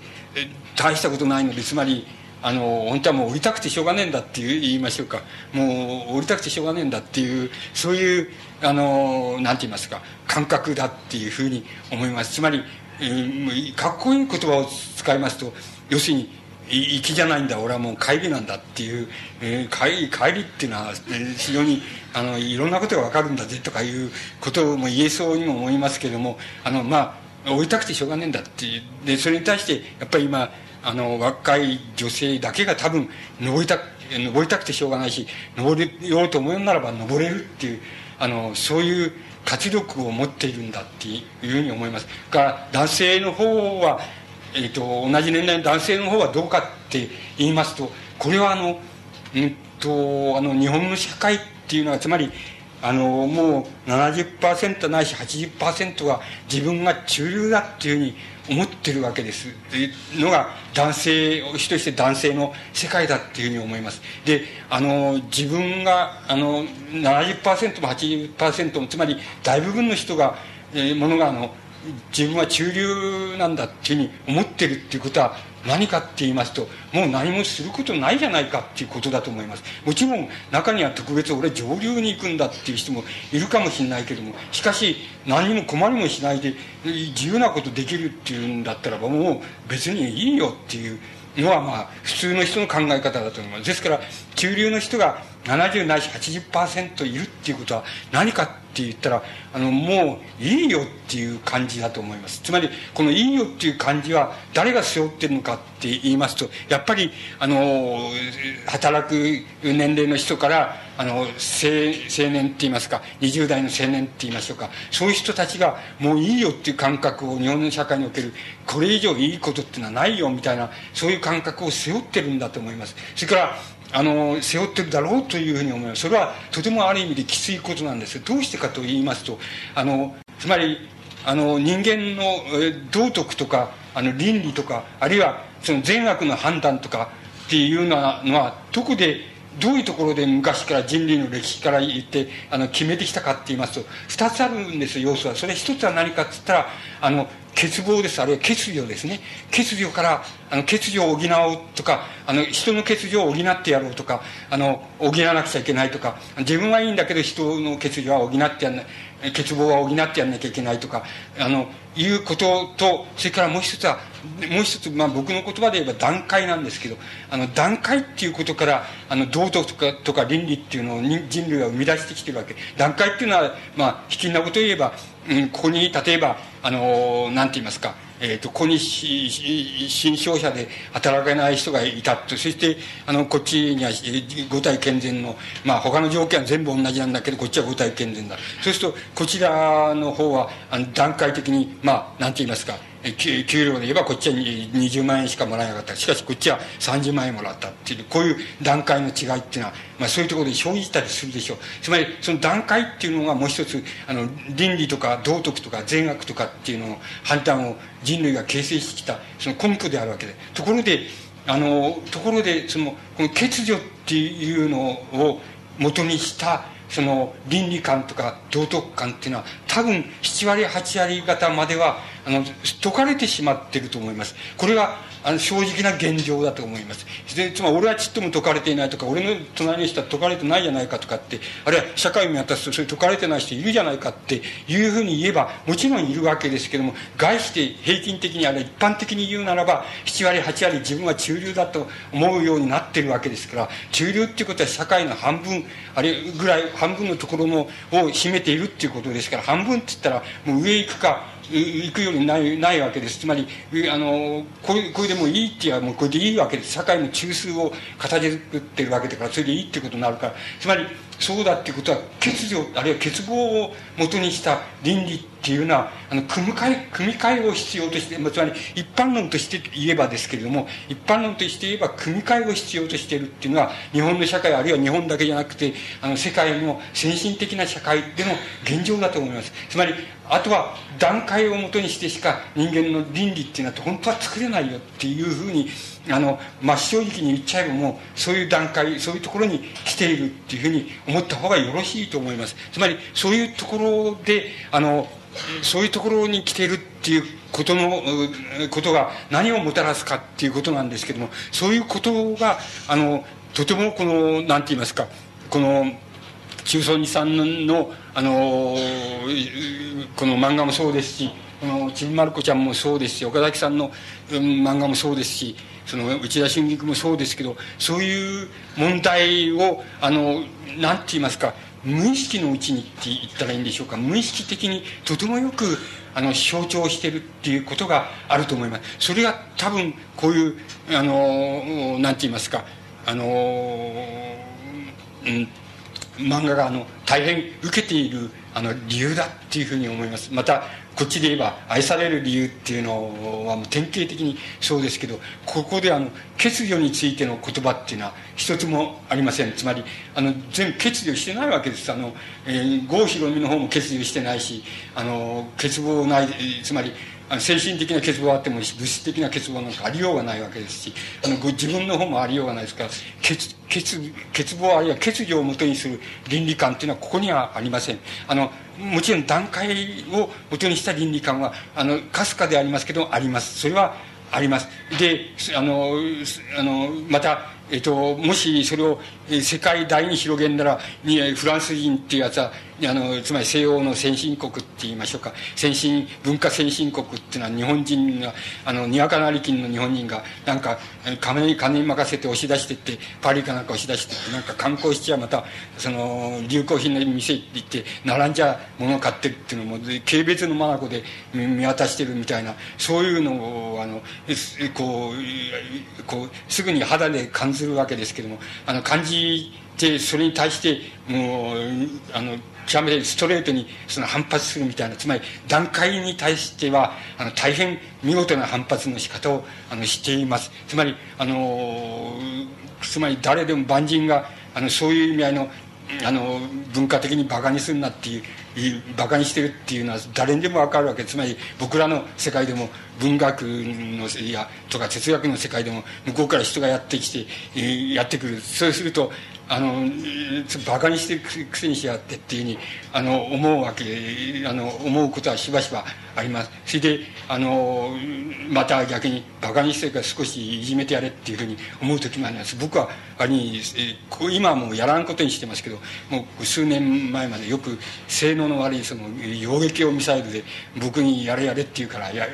大したことないのでつまりあの本当はもう降りたくてしょうがねえんだっていう言いましょうか。もう降りたくてしょうがねえんだっていうそういうあのなんて言いますか感覚だっていうふうに思います。つまり、えー、かっこいい言葉を使いますと要するに行きじゃないんだ。俺はもう帰りなんだっていう、えー、帰り帰りっていうのは、え、非常にあのいろんなことが分かるんだぜとかいうことも言えそうにも思いますけれどもあのまあ降りたくてしょうがねえんだっていう。でそれに対してやっぱり今あの若い女性だけが多分登りた登りたくてしょうがないし登りようと思うならば登れるっていうあのそういう活力を持っているんだっていうふうに思います。から男性の方は、えーと、同じ年代の男性の方はどうかって言いますとこれはあの,、うんと、あの日本の社会っていうのはつまりあのもう70%ないし80%は自分が中流だっていうふうに思ってるわけです。というのが男性主として男性の世界だっていうふうに思います。であの自分があの70%も80%もつまり大部分の人が、えー、ものがあの自分は中流なんだっていうふうに思ってるっていうことは何かって言いますともう何もすることないじゃないかっていうことだと思います。もちろん中には特別俺上流に行くんだっていう人もいるかもしれないけどもしかし何も困りもしないで自由なことできるっていうんだったらばもう別にいいよっていうのはまあ普通の人の考え方だと思います。ですから中流の人が70ないし80%いるっていうことは何かって言ったらあのもういいよっていう感じだと思います。つまりこのいいよっていう感じは誰が背負ってるのかって言いますとやっぱりあの働く年齢の人からあの青年って言いますか20代の青年って言いましょうかそういう人たちがもういいよっていう感覚を日本の社会におけるこれ以上いいことっていうのはないよみたいなそういう感覚を背負ってるんだと思います。それからあの背負ってるだろうというふうに思います。それはとてもある意味できついことなんです。どうしてかと言いますとあのつまりあの人間の道徳とかあの倫理とかあるいはその善悪の判断とかっていうのはどこでどういうところで昔から人類の歴史から言ってあの決めてきたかって言いますと2つあるんです要素は。それ1つは何かっつったらあの欠乏です。あるいは欠如ですね。欠如からあの欠如を補おうとかあの人の欠如を補ってやろうとかあの補わなくちゃいけないとか自分はいいんだけど人の欠如は補ってやんない欠乏は補ってやんなきゃいけないとかあのいうこととそれからもう一つはもう一つ、まあ、僕の言葉で言えば段階なんですけどあの段階っていうことからあの道徳とかとか倫理っていうのを人類は生み出してきてるわけ。段階っていうのは、まあ、卑近なことを言えば、うん、ここに例えばあのなんて言いますかえーと、ここに新商社で働けない人がいたとそしてあのこっちには五体健全のまあ他の条件は全部同じなんだけどこっちは五体健全だ。そうするとこちらの方はあの段階的にまあなんて言いますか給料で言えばこっちは20万円しかもらえなかった。しかしこっちは30万円もらったっていうこういう段階の違いっていうのは、まあ、そういうところで生じたりするでしょう。つまりその段階っていうのがもう一つあの倫理とか道徳とか善悪とかっていうのの判断を人類が形成してきたその根拠であるわけで。ところであのところでそのこの欠如っていうのを元にしたその倫理観とか道徳観っていうのは多分7割8割方まではあの解かれてしまっていると思います。これがあの正直な現状だと思います。でつまり俺はちっとも解かれていないとか俺の隣の人は解かれてないじゃないかとかってあるいは社会を見渡すとそれ解かれてない人いるじゃないかっていうふうに言えばもちろんいるわけですけども概して平均的にあるいは一般的に言うならば7割8割自分は中流だと思うようになってるわけですから中流っていうことは社会の半分あれぐらい半分のところのを占めているっていうことですから半分って言ったらもう上行くか行くようにないないわけです。つまりあのこれこれでもいいって言えばもうこれでいいわけです。社会の中枢を形作ってるわけだからそれでいいってことになるから。つまりそうだっていうことは欠如あるいは欠乏をもとにした倫理っていうのはあの組み替え組み替えを必要として、つまり一般論として言えばですけれども一般論として言えば組み替えを必要としているっていうのは日本の社会あるいは日本だけじゃなくてあの世界の先進的な社会での現状だと思います。つまりあとは段階をもとにしてしか人間の倫理っていうのは本当は作れないよっていうふうにあの真っ正直に言っちゃえばもうそういう段階そういうところに来ているっていうふうに思った方がよろしいと思います。つまりそういうところであのそういうところに来ているっていうことのことが何をもたらすかっていうことなんですけどもそういうことがあのとてもこの何て言いますかこの中層二さんのあのこの漫画もそうですしこのちびまる子ちゃんもそうですし岡崎さんの、うん、漫画もそうですしその内田春菊もそうですけどそういう問題をあの何て言いますか無意識のうちにって言ったらいいんでしょうか。無意識的にとてもよくあの象徴してるっていうことがあると思います。それが多分こういうあの何て言いますか。あの、うん、漫画があの大変受けているあの理由だっていうふうに思います。またこっちで言えば愛される理由っていうのは典型的にそうですけどここであの欠如についての言葉っていうのは一つもありません。つまりあの全部欠如してないわけです。あの、えー、郷ひろみの方も欠如してないしあの欠乏ないつまり精神的な欠乏はあっても物質的な欠乏なんかありようがないわけですしあのご自分の方もありようがないですから欠欠欠乏あるいは欠如をもとにする倫理観っていうのはここにはありません。あのもちろん段階をもとにした倫理観はあのかすかでありますけどあります。それはあります。であのあのまたえっと、もしそれを世界大に広げんならフランス人っていうやつはあのつまり西欧の先進国って言いましょうか。先進文化先進国っていうのは日本人があのにわかなり金の日本人がなんか金に金に任せて押し出してってパリかなんか押し出してってなんか観光しちゃまたその流行品の店行って並んじゃ物を買ってるっていうのも軽蔑の眼で見渡してるみたいなそういうのをあのこうこうすぐに肌で感じるわけですけどもあの感じてそれに対してもうあの極めてストレートにその反発するみたいなつまり段階に対してはあの大変見事な反発の仕方をあのしています。つまりあのつまり誰でも万人があのそういう意味合いのあの文化的にバカにするなっていうバカにしてるっていうのは誰にでも分かるわけ。つまり僕らの世界でも文学のいやとか哲学の世界でも向こうから人がやってきてやってくる。そうするとあのバカにしてるくせにしやってっていうふうにあの思うわけあの思うことはしばしばあります。それであのまた逆にバカにしてるから少しいじめてやれっていうふうに思う時もあります。僕はあに今はもうやらんことにしてますけどもう数年前までよく性能の悪いその溶撃をミサイルで僕にやれやれって言うからや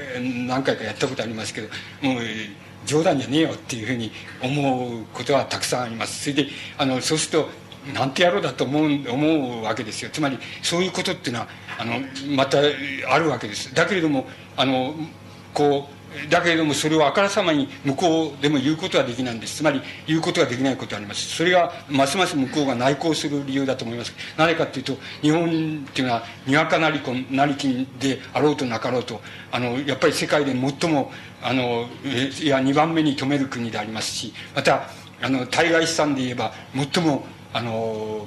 何回かやったことありますけどもう冗談じゃねえよっていうふうに思うことはたくさんあります。それであのそうするとなんてやろうだと思う思うわけですよ。つまりそういうことっていうのはあのまたあるわけです。だけれどもあのこうだけれどもそれをあからさまに向こうでも言うことはできないんです。つまり言うことができないことがあります。それがますます向こうが内向する理由だと思います。なぜかというと日本っていうのはにわかなりこなりきんであろうとなかろうとあのやっぱり世界で最もあのいや2番目に富める国でありますしまたあの対外資産で言えば最もあの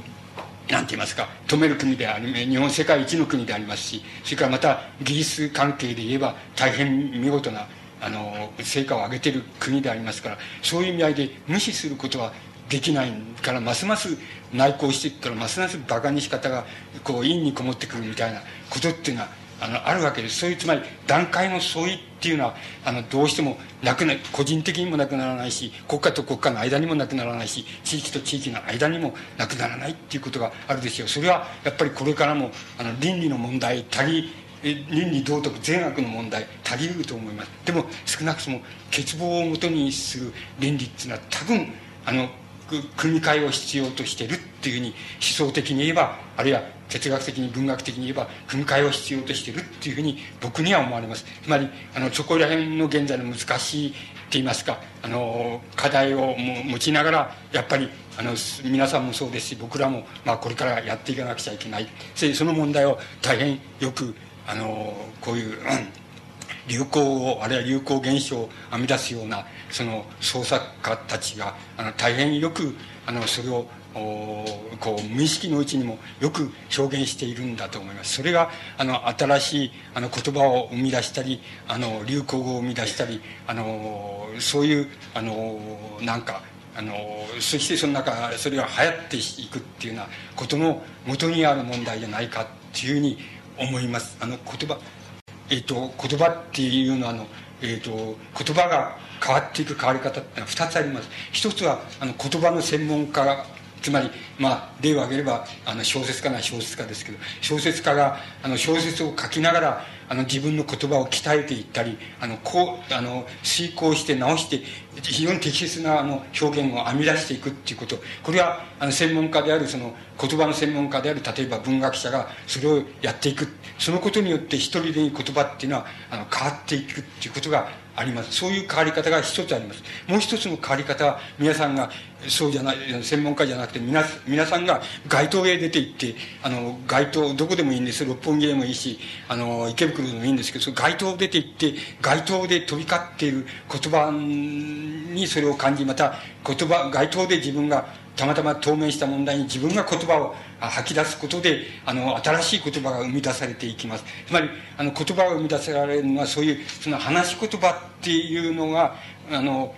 なんて言いますか止める国であり日本世界一の国でありますしそれからまた技術関係で言えば大変見事なあの成果を上げている国でありますからそういう意味合いで無視することはできないからますます内向していくからますます馬鹿に仕方がこう陰にこもってくるみたいなことっていうのはあのあるわけです。そういうつまり段階の相違っていうのはあのどうしてもなくな個人的にもなくならないし国家と国家の間にもなくならないし地域と地域の間にもなくならないっていうことがあるでしょうそれはやっぱりこれからもあの倫理の問題足り倫理道徳善悪の問題足りると思います。でも少なくとも欠乏をもとにする倫理っていうのは多分あの組み替えを必要としてるっていうふうに思想的に言えばあるいは哲学的に文学的に言えば組み替えを必要としてるっていうふうに僕には思われます。つまりあのそこら辺の現在の難しいって言いますかあの課題を持ちながらやっぱりあの皆さんもそうですし僕らも、まあ、これからやっていかなくちゃいけない。その問題を大変よくあのこういう、うん流行をあるいは流行現象を編み出すようなその創作家たちがあの大変よくあのそれをこう無意識のうちにもよく表現しているんだと思います。それがあの新しいあの言葉を生み出したりあの流行語を生み出したりあのそういうあのなんかあのそしてその中それが流行っていくっていうようなことの元にある問題じゃないかっていうふうに思います。あの言葉えっ、ー、と言葉っていうのはあの、えーと、言葉が変わっていく変わり方ってのは2つあります。一つはあの言葉の専門家つまり、まあ、例を挙げればあの小説家な小説家ですけど小説家があの小説を書きながらあの自分の言葉を鍛えていったりあのこうあの遂行して直して非常に適切なあの表現を編み出していくっていうこと。これはあの専門家であるその言葉の専門家である例えば文学者がそれをやっていく。そのことによって一人で言葉っていうのはあの変わっていくっていうことがあります。そういう変わり方が一つあります。もう一つの変わり方は皆さんがそうじゃない専門家じゃなくて皆皆さんが街頭へ出て行ってあの街頭どこでもいいんです。六本木でもいいしあの池袋でもいいんですけどその街頭出て行って街頭で飛び交っている言葉にそれを感じまた言葉街頭で自分がたまたま当面した問題に自分が言葉を吐き出すことであの新しい言葉が生み出されていきます。つまりあの言葉が生み出せられるのはそういうその話し言葉っていうのがあの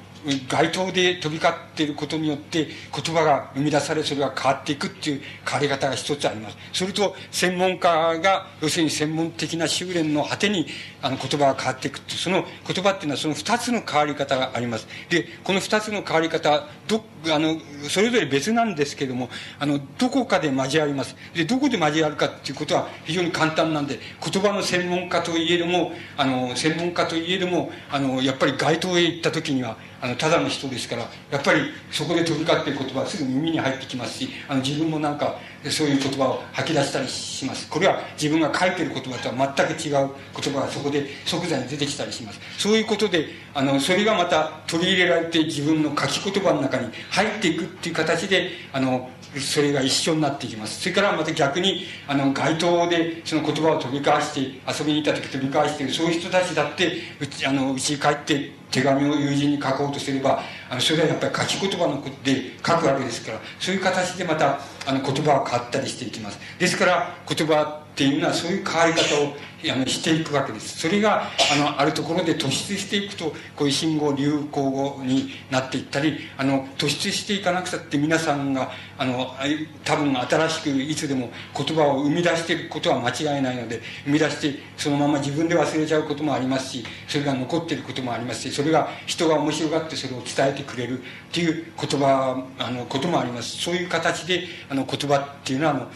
街頭で飛び交っていることによって言葉が生み出されそれが変わっていくっていう変わり方が一つあります。それと専門家が要するに専門的な修練の果てにあの言葉が変わっていくってその言葉っていうのはその2つの変わり方があります。でこの2つの変わり方どあのそれぞれ別なんですけどもあのどこかで交わります。でどこで交わるかっていうことは非常に簡単なんで言葉の専門家といえどもあの専門家といえどもあのやっぱり街頭へ行った時にはあのただの人ですからやっぱりそこで飛び交っている言葉はすぐ耳に入ってきますしあの自分もなんかそういう言葉を吐き出したりします。これは自分が書いてる言葉とは全く違う言葉がそこで即座に出てきたりします。そういうことであのそれがまた取り入れられて自分の書き言葉の中に入っていくっていう形であのそれが一緒になっていきます。それからまた逆にあの街頭でその言葉を飛び交わして遊びに行った時飛び交わしてるそういう人たちだってうちあのうちに帰って手紙を友人に書こうとすればあのそれはやっぱり書き言葉のことで書くわけですからそういう形でまたあの言葉は変わったりしていきます。ですから言葉っていうのはそういう変わり方をあのしていくわけです。それがあのあるところで突出していくとこういう信号流行語になっていったりあの突出していかなくたって皆さんがあの多分新しくいつでも言葉を生み出していることは間違いないので生み出してそのまま自分で忘れちゃうこともありますしそれが残っていることもありますしそれが人が面白がってそれを伝えてくれるっていう言葉あのこともあります。そういう形であの言葉っていうのはあの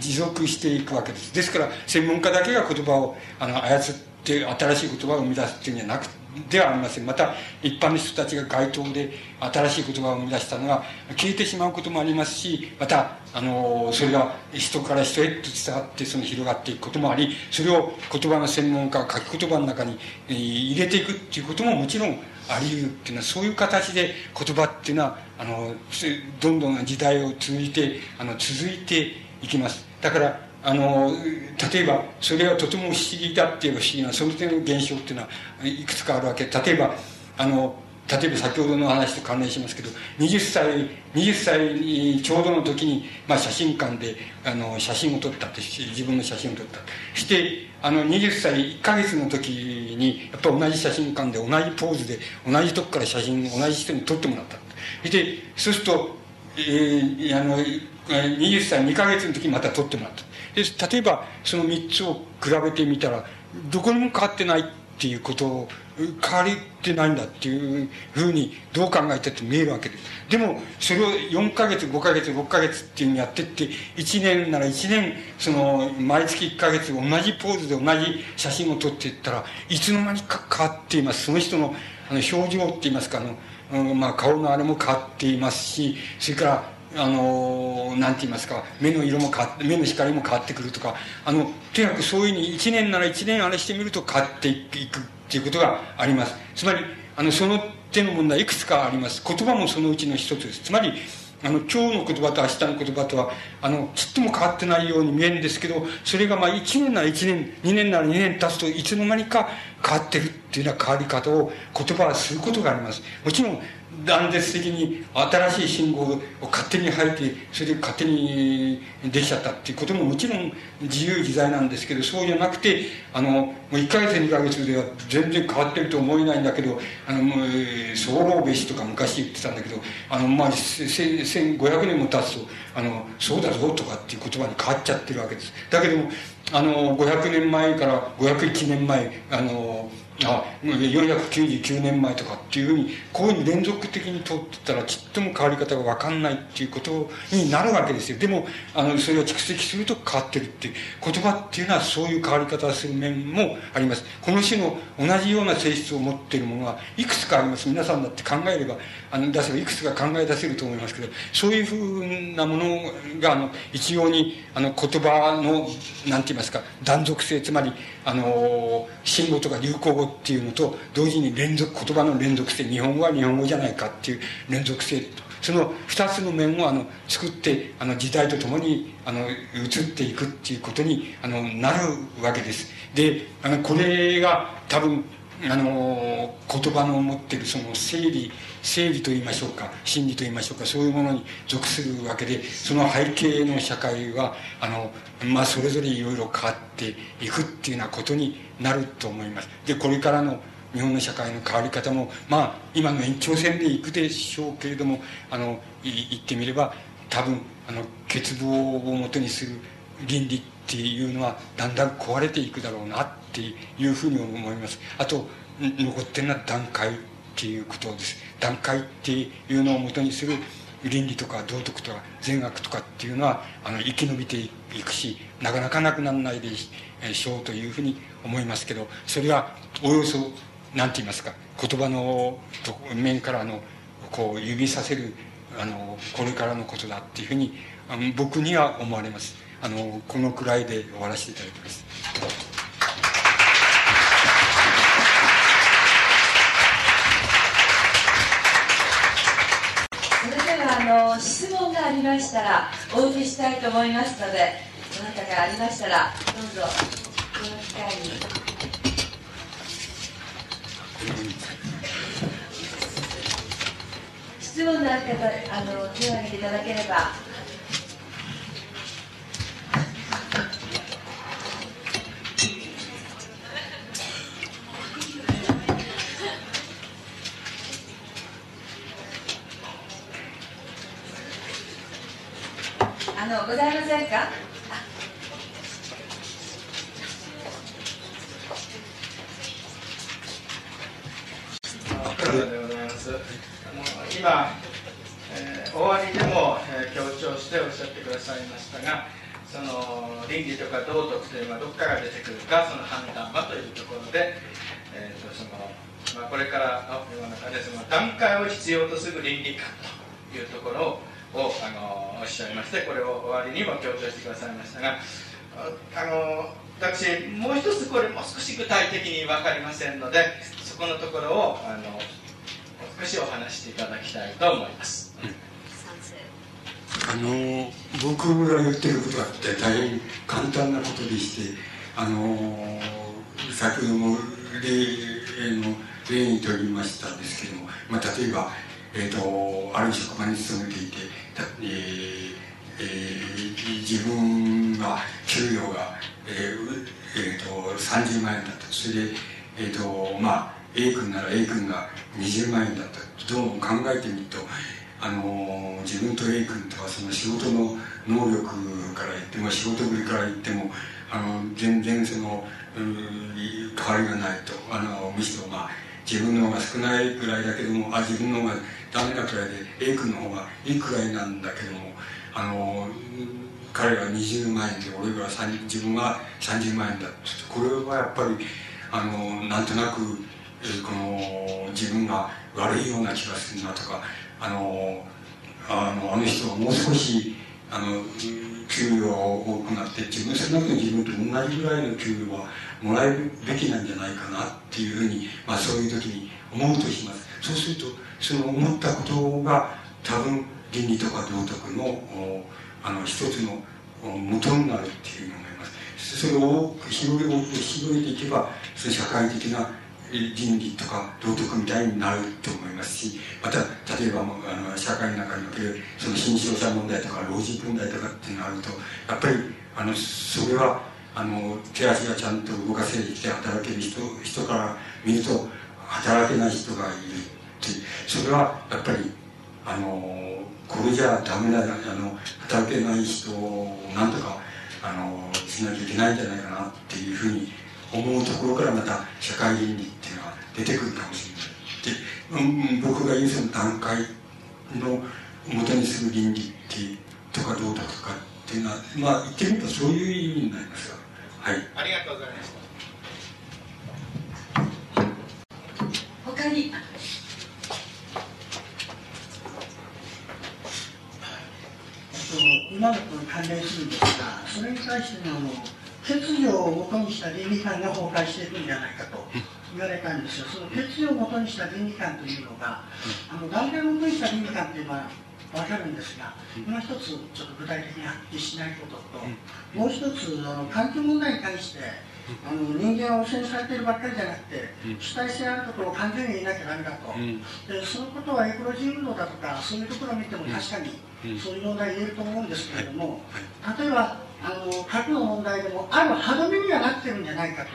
持続していくわけです。ですから専門家だけが言葉をあの操って新しい言葉を生み出すっていうんじゃなくではありません。また一般の人たちが街頭で新しい言葉を生み出したのが消えてしまうこともありますしまたあのそれが人から人へと伝わってその広がっていくこともありそれを言葉の専門家書き言葉の中に入れていくっていうことももちろんあり得るっていうのはそういう形で言葉っていうのはあのどんどん時代を通じてあの続いていきます。だからあの例えばそれはとても不思議だっていう不思議なその点の現象っていうのはいくつかあるわけ。例えばあの例えば先ほどの話と関連しますけど20歳20歳ちょうどの時に、まあ、写真館であの写真を撮ったって自分の写真を撮った。してあの20歳1か月の時にやっぱ同じ写真館で同じポーズで同じとこから写真同じ人に撮ってもらった。でそうすると、えー、あの20歳2か月の時また撮ってもらった。で例えばその3つを比べてみたらどこにも変わってないっていうことを変わりってないんだっていうふうにどう考えたって見えるわけです。でもそれを4か月5か月6か月っていうふうにやってって1年なら1年その毎月1か月同じポーズで同じ写真を撮っていったらいつの間にか変わっています。その人のあの表情っていいますかあの、まあ、顔のあれも変わっていますしそれからあのなんて言いますか目の色も変わ目の光も変わってくるとかあのとにかくそういうふうに1年なら1年あれしてみると変わっていくっていうことがあります。つまりあのその手の問題いくつかあります。言葉もそのうちの一つです。つまりあの今日の言葉と明日の言葉とはあのちっとも変わってないように見えるんですけどそれがまあ1年なら1年2年なら2年経つといつの間にか変わってるっていうような変わり方を言葉はすることがあります。もちろん断絶的に新しい信号を勝手に吐いてそれで勝手にできちゃったっていうことももちろん自由自在なんですけどそうじゃなくてあのもう1か月2か月では全然変わってると思えないんだけどあのもう早漏べしとか昔言ってたんだけどあの、まあ、1500年も経つとあのそうだぞとかっていう言葉に変わっちゃってるわけです。だけどもあの500年前から501年前あのあ499年前とかっていうふうにこういうふうに連続的に通ってたらちっとも変わり方が分かんないっていうことになるわけですよ。でもあのそれが蓄積すると変わってるっていう言葉っていうのはそういう変わり方をする面もあります。この種の同じような性質を持っているものはいくつかあります。皆さんだって考えればあの出せばいくつか考え出せると思いますけどそういうふうなものがあの一様にあの言葉の何て言いますか断続性つまりあの信号とか流行語っていうのと同時に連続言葉の連続性日本語は日本語じゃないかっていう連続性その2つの面をあの作ってあの時代とともにあの移っていくっていうことにあのなるわけです。であのこれが多分あの言葉の持ってるその整理整理と言いましょうか真理と言いましょうかそういうものに属するわけでその背景の社会はあの、まあ、それぞれいろいろ変わっていくっていうようなことになると思います。でこれからの日本の社会の変わり方もまあ今の延長線でいくでしょうけれどもあの言ってみれば多分あの欠乏をもとにする倫理っていうのはだんだん壊れていくだろうなっていうふうに思います。あと残ってるのは段階っていうことです。段階っていうのをもとにする倫理とか道徳とか善悪とかっていうのはあの生き延びていくしなかなかなくならないでしょうというふうに思いますけどそれはおよそ何て言いますか言葉の面からのこう指させるあのこれからのことだっていうふうにあの僕には思われます。あのこのくらいで終わらせていただきます。質問がありましたらお受けしたいと思いますのでどなたかありましたらどうぞこの機会に。質問のある方あの手を挙げていただければのございませんか？今、えー、終わりでも、えー、強調しておっしゃってくださいましたがその倫理とか道徳というのはどこから出てくるかその判断はというところで、えーとそのまあ、これからの世の中でその段階を必要とする倫理観というところをあのおっしゃいましてこれを終わりにも強調してくださいましたがあの私もう一つこれもう少し具体的に分かりませんのでそこのところをあの少しお話していただきたいと思います。あの僕が言ってることは大変簡単なことでしてあの先ほども例の例にとりましたんですけども、まあ、例えば、えーと、ある職場に勤めていて、えーえー、自分が給料が、えーえーと、30万円だったそれで、えーとまあ、A 君なら A 君が20万円だった。どうも考えてみるとあの自分と A 君とはその仕事の能力から言っても仕事ぶりから言ってもあの全然そのうん変わりがないと。あのむしろまあ自分の方が少ないくらいだけどもあ自分の方がダメなくらいで A 君の方がいいくらいなんだけどもあの彼が20万円で俺が自分が30万円だってこれはやっぱりあのなんとなくこの自分が悪いような気がするなとかあのあのあの人はもう少しあの給料を多くなって自分少なくとも自分と同じぐらいの給料はもらえるべきなんじゃないかなっていうふうに、まあ、そういう時に思うとします。そうするとその思ったことが多分倫理とか道徳のあの一つの元になるっていうふうに思います。それを広げ広げていけばその社会的な倫理とか道徳みたいになると思いますしまた例えばあの社会の中におけるその新商者問題とか老人問題とかっていうのがあるとやっぱりあのそれはあの手足がちゃんと動かせてきて働ける人人から見ると働けない人がいる。それはやっぱりあのこれじゃダメだあの働けない人をなんとかあのしなきゃいけないんじゃないかなっていうふうに思うところからまた社会倫理っていうのが出てくるかもしれない。で、うん、僕が言うその段階の元にする倫理ってとか道徳とかっていうのはまあ言ってみるとそういう意味になりますがはい。ありがとうございました。他に今のところ関連するんですがそれに対してのあの欠如をもとにした倫理観が崩壊していくんじゃないかと言われたんですよ、その欠如をもとにした倫理観というのが、あの段階をもとにした倫理観というのは分かるんですが、今一つちょっと具体的に発揮しないことと、もう一つあの環境問題に対して、あの人間は汚染されているばっかりじゃなくて、主体性あることを完全に言いなきゃだめだと、でそのことはエコロジー運動だとか、そういうところを見ても確かにそういう問題言えると思うんですけれども、例えば、あの核の問題でも、ある歯止めにはなってるんじゃないかと。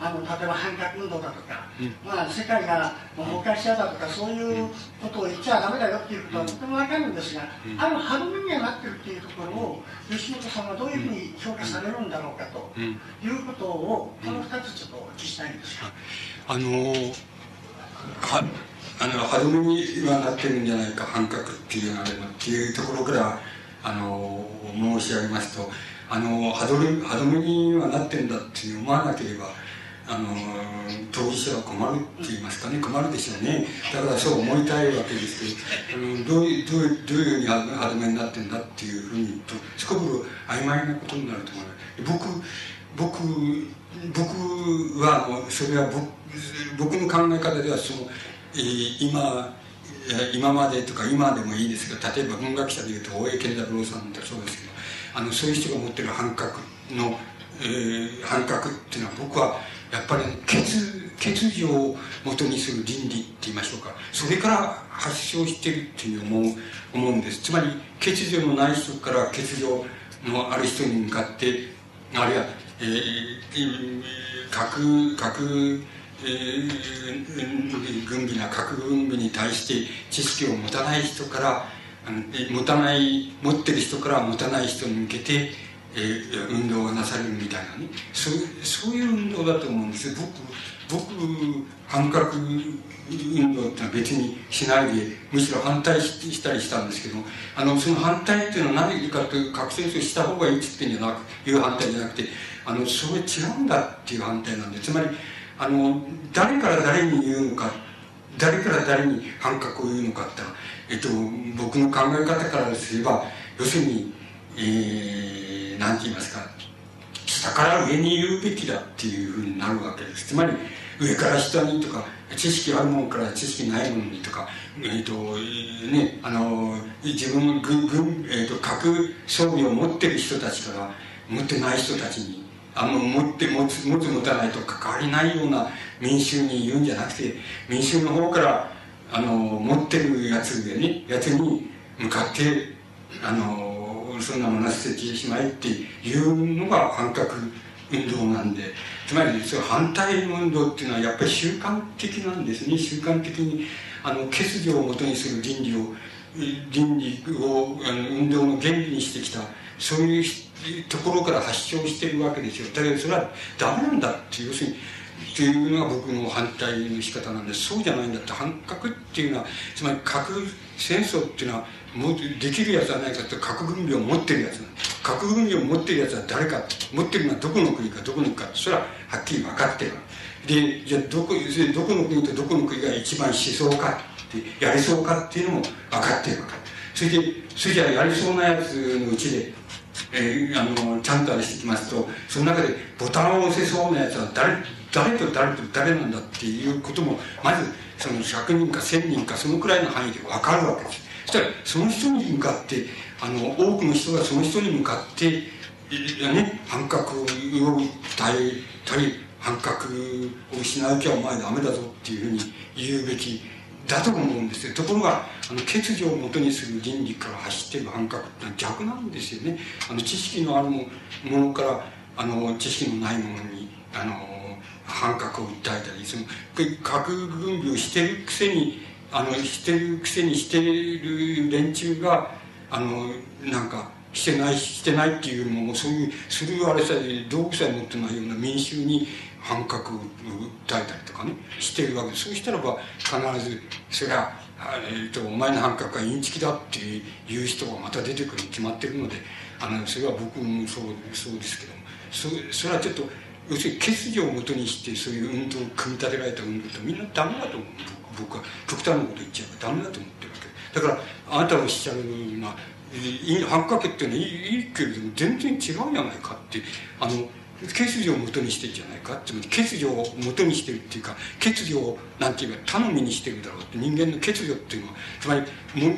あの例えば反核運動だとか、まあ、世界が崩壊しちゃうだとかそういうことを言っちゃだめだよっていうことはとても分かるんですが、ある歯止めにはなってるっていうところを吉本さんはどういうふうに評価されるんだろうかということをこの2つちょっとお聞きしたいんですが。あのはあの歯止めにはなってるんじゃないか反核っていうあれのっていうところからあの申し上げますとあの歯止め歯止めにはなってるんだって思わなければあの当事者は困るって言いますかね。困るでしょうね。だからそう思いたいわけですけどあのどういうどういうどういうふうに歯止めになってんだっていうふうにとすこぶる曖昧なことになると思います。僕僕僕はそれは僕僕の考え方ではその、えー、今今までとか今でもいいですけど例えば文学者でいうと大江健太郎さんってそうですけどあのそういう人が持ってる反核の、えー、反核っていうのは僕はやっぱり欠欠如をもとにする倫理って言いましょうか。それから発症してるっていう思う思うんです。つまり欠如のない人から欠如のある人に向かってあるいは、えー、核核えー、軍備な核軍備に対して知識を持たない人から持たない持ってる人から持たない人に向けてえー、運動がなされるみたいなね。そうそういう運動だと思うんです僕僕反核運動ってのは別にしないでむしろ反対したりしたんですけどあのその反対っていうのは何かという核戦争した方がいいって言ってんじゃなくいう反対じゃなくてあのそれ違うんだっていう反対なんでつまりあの誰から誰に言うのか誰から誰に反角を言うのかってえっと、僕の考え方からすれば要するに、えー、なんて言いますか下から上に言うべきだっていうふうになるわけです。つまり上から下にとか知識あるものから知識ないものにとか、えーとね、あの自分の軍、えーと、核装備を持ってる人たちから持ってない人たちにあの持って持つ持つ持たないと関わりないような民衆に言うんじゃなくて民衆の方からあの持ってるやつでねやつに向かってあのそんなものは捨ててしまえっていうのが反革運動なんでつまりそ反対運動っていうのはやっぱり習慣的なんですね。習慣的にあの欠如をもとにする倫理を倫理をあの運動の原理にしてきたそういうところから発祥してるわけですよ。だけどそれはダメなんだって要するにっていうのが僕の反対の仕方なんですそうじゃないんだって。反核っていうのはつまり核戦争っていうのはもできるやつはないかって核軍備を持ってるやつ核軍備を持ってるやつは誰か。持ってるのはどこの国かどこの国かそれははっきり分かってる。でじゃあどこどこの国とどこの国が一番しそうかってやりそうかっていうのも分かってるわけ。それでそれじゃあやりそうなやつのうちでえー、あのちゃんとあれしてきますとその中でボタンを押せそうなやつは誰誰と誰と誰なんだっていうこともまずその100人か1000人かそのくらいの範囲で分かるわけです。そしたらその人に向かってあの多くの人がその人に向かってね反核を訴えたり反核を失うきゃお前ダメだぞっていうふうに言うべきだと思うんですよ。ところがあの欠如をもとにする倫理から走ってる反核ってのは逆なんですよね。あの知識のあるものからあの知識のないものにあの反核を訴えたりその核軍備をしてるくせにあのしてるくせにしてる連中があのなんかしてないしてないっていうのもそういうするあれさえ道具さえ持ってないような民衆に反核を訴えたりとかねしてるわけでそうしたらば必ずそれは、えーと、とお前の反核はインチキだっていう人がまた出てくるに決まってるのであのそれは僕もそうそうですけどもそそれはちょっと要するに欠如をもとにしてそういう運動を組み立てられた運動ってみんなダメだと思う僕は極端なこと言っちゃえばダメだと思ってるわけだからあなたがおっしゃるのは反かけっていうのはいいいけれども全然違うじゃないかってあの欠如をもとにしてるじゃないかつまり欠如をもとにしてるっていうか欠如をなんていうか頼みにしてるだろうって人間の欠如っていうのはつまり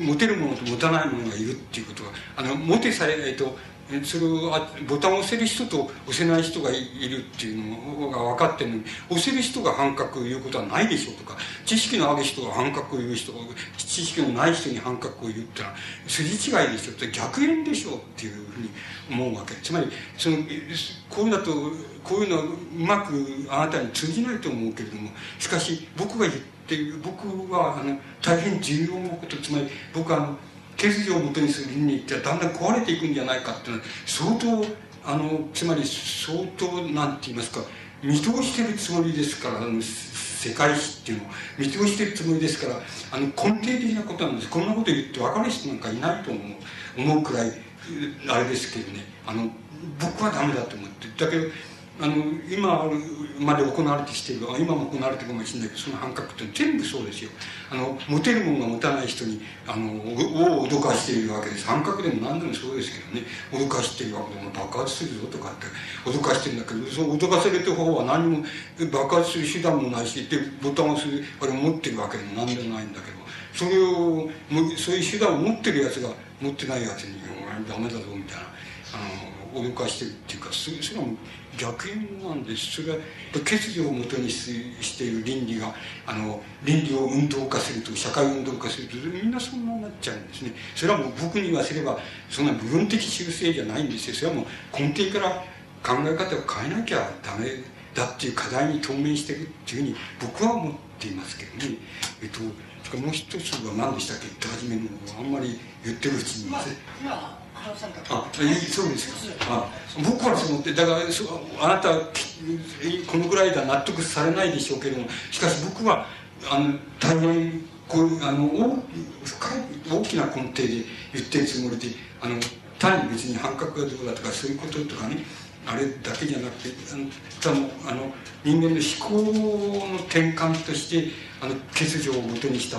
持てるものと持たないものがいるっていうことはあの持てさええっとそれをボタンを押せる人と押せない人がいるっていうのが分かってるのに押せる人が反核を言うことはないでしょうとか知識のある人が反核を言う人知識のない人に反核を言うってのは筋違いでしょって逆縁でしょうっていうふうに思うわけ。つまりそのこういうのとこういうのはうまくあなたに通じないと思うけれどもしかし僕が言ってる僕はあの大変重要なことつまり僕はあの手筋をもとにする倫理ってだんだん壊れていくんじゃないかっていうのは相当あのつまり相当なんて言いますか見通してるつもりですからあの世界史っていうのを見通してるつもりですからあの根底的なことなんです。こんなこと言って分かる人なんかいないと思う思うくらいあれですけどね。あの僕はダメだと思ってだけどあの今まで行われてきている今も行われてるかもしれないけどその反核って全部そうですよ。あの持てるものが持たない人にあのを脅かしているわけです。反核でも何でもそうですけどね。脅かしているわけでも爆発するぞとかって脅かしてるんだけどその脅かされてる方は何も爆発する手段もないしでボタンを押すあれを持ってるわけでも何でもないんだけどそれをそういう手段を持ってるやつが持ってないやつに「ダメだぞ」みたいなあの脅かしてるっていうかそれはもう逆縁なんです。それは欠如をもとにしている倫理があの倫理を運動化すると社会運動化するとみんなそんなになっちゃうんですね。それはもう僕に言わせればそんな部分的修正じゃないんですよ。それはもう根底から考え方を変えなきゃダメだっていう課題に当面してるっていうふうに僕は思っていますけどね。えっともう一つは何でしたっけ？って初めのあんまり言ってるうちに、まああえそうですか。あ僕はそう思ってだからそあなたこのぐらいでは納得されないでしょうけれどもしかし僕はあの大変こうあの大深い大きな根底で言ってるつもりであの単に別に反核がどうだとかそういうこととかねあれだけじゃなくてあのあの人間の思考の転換としてあの欠如をもとにした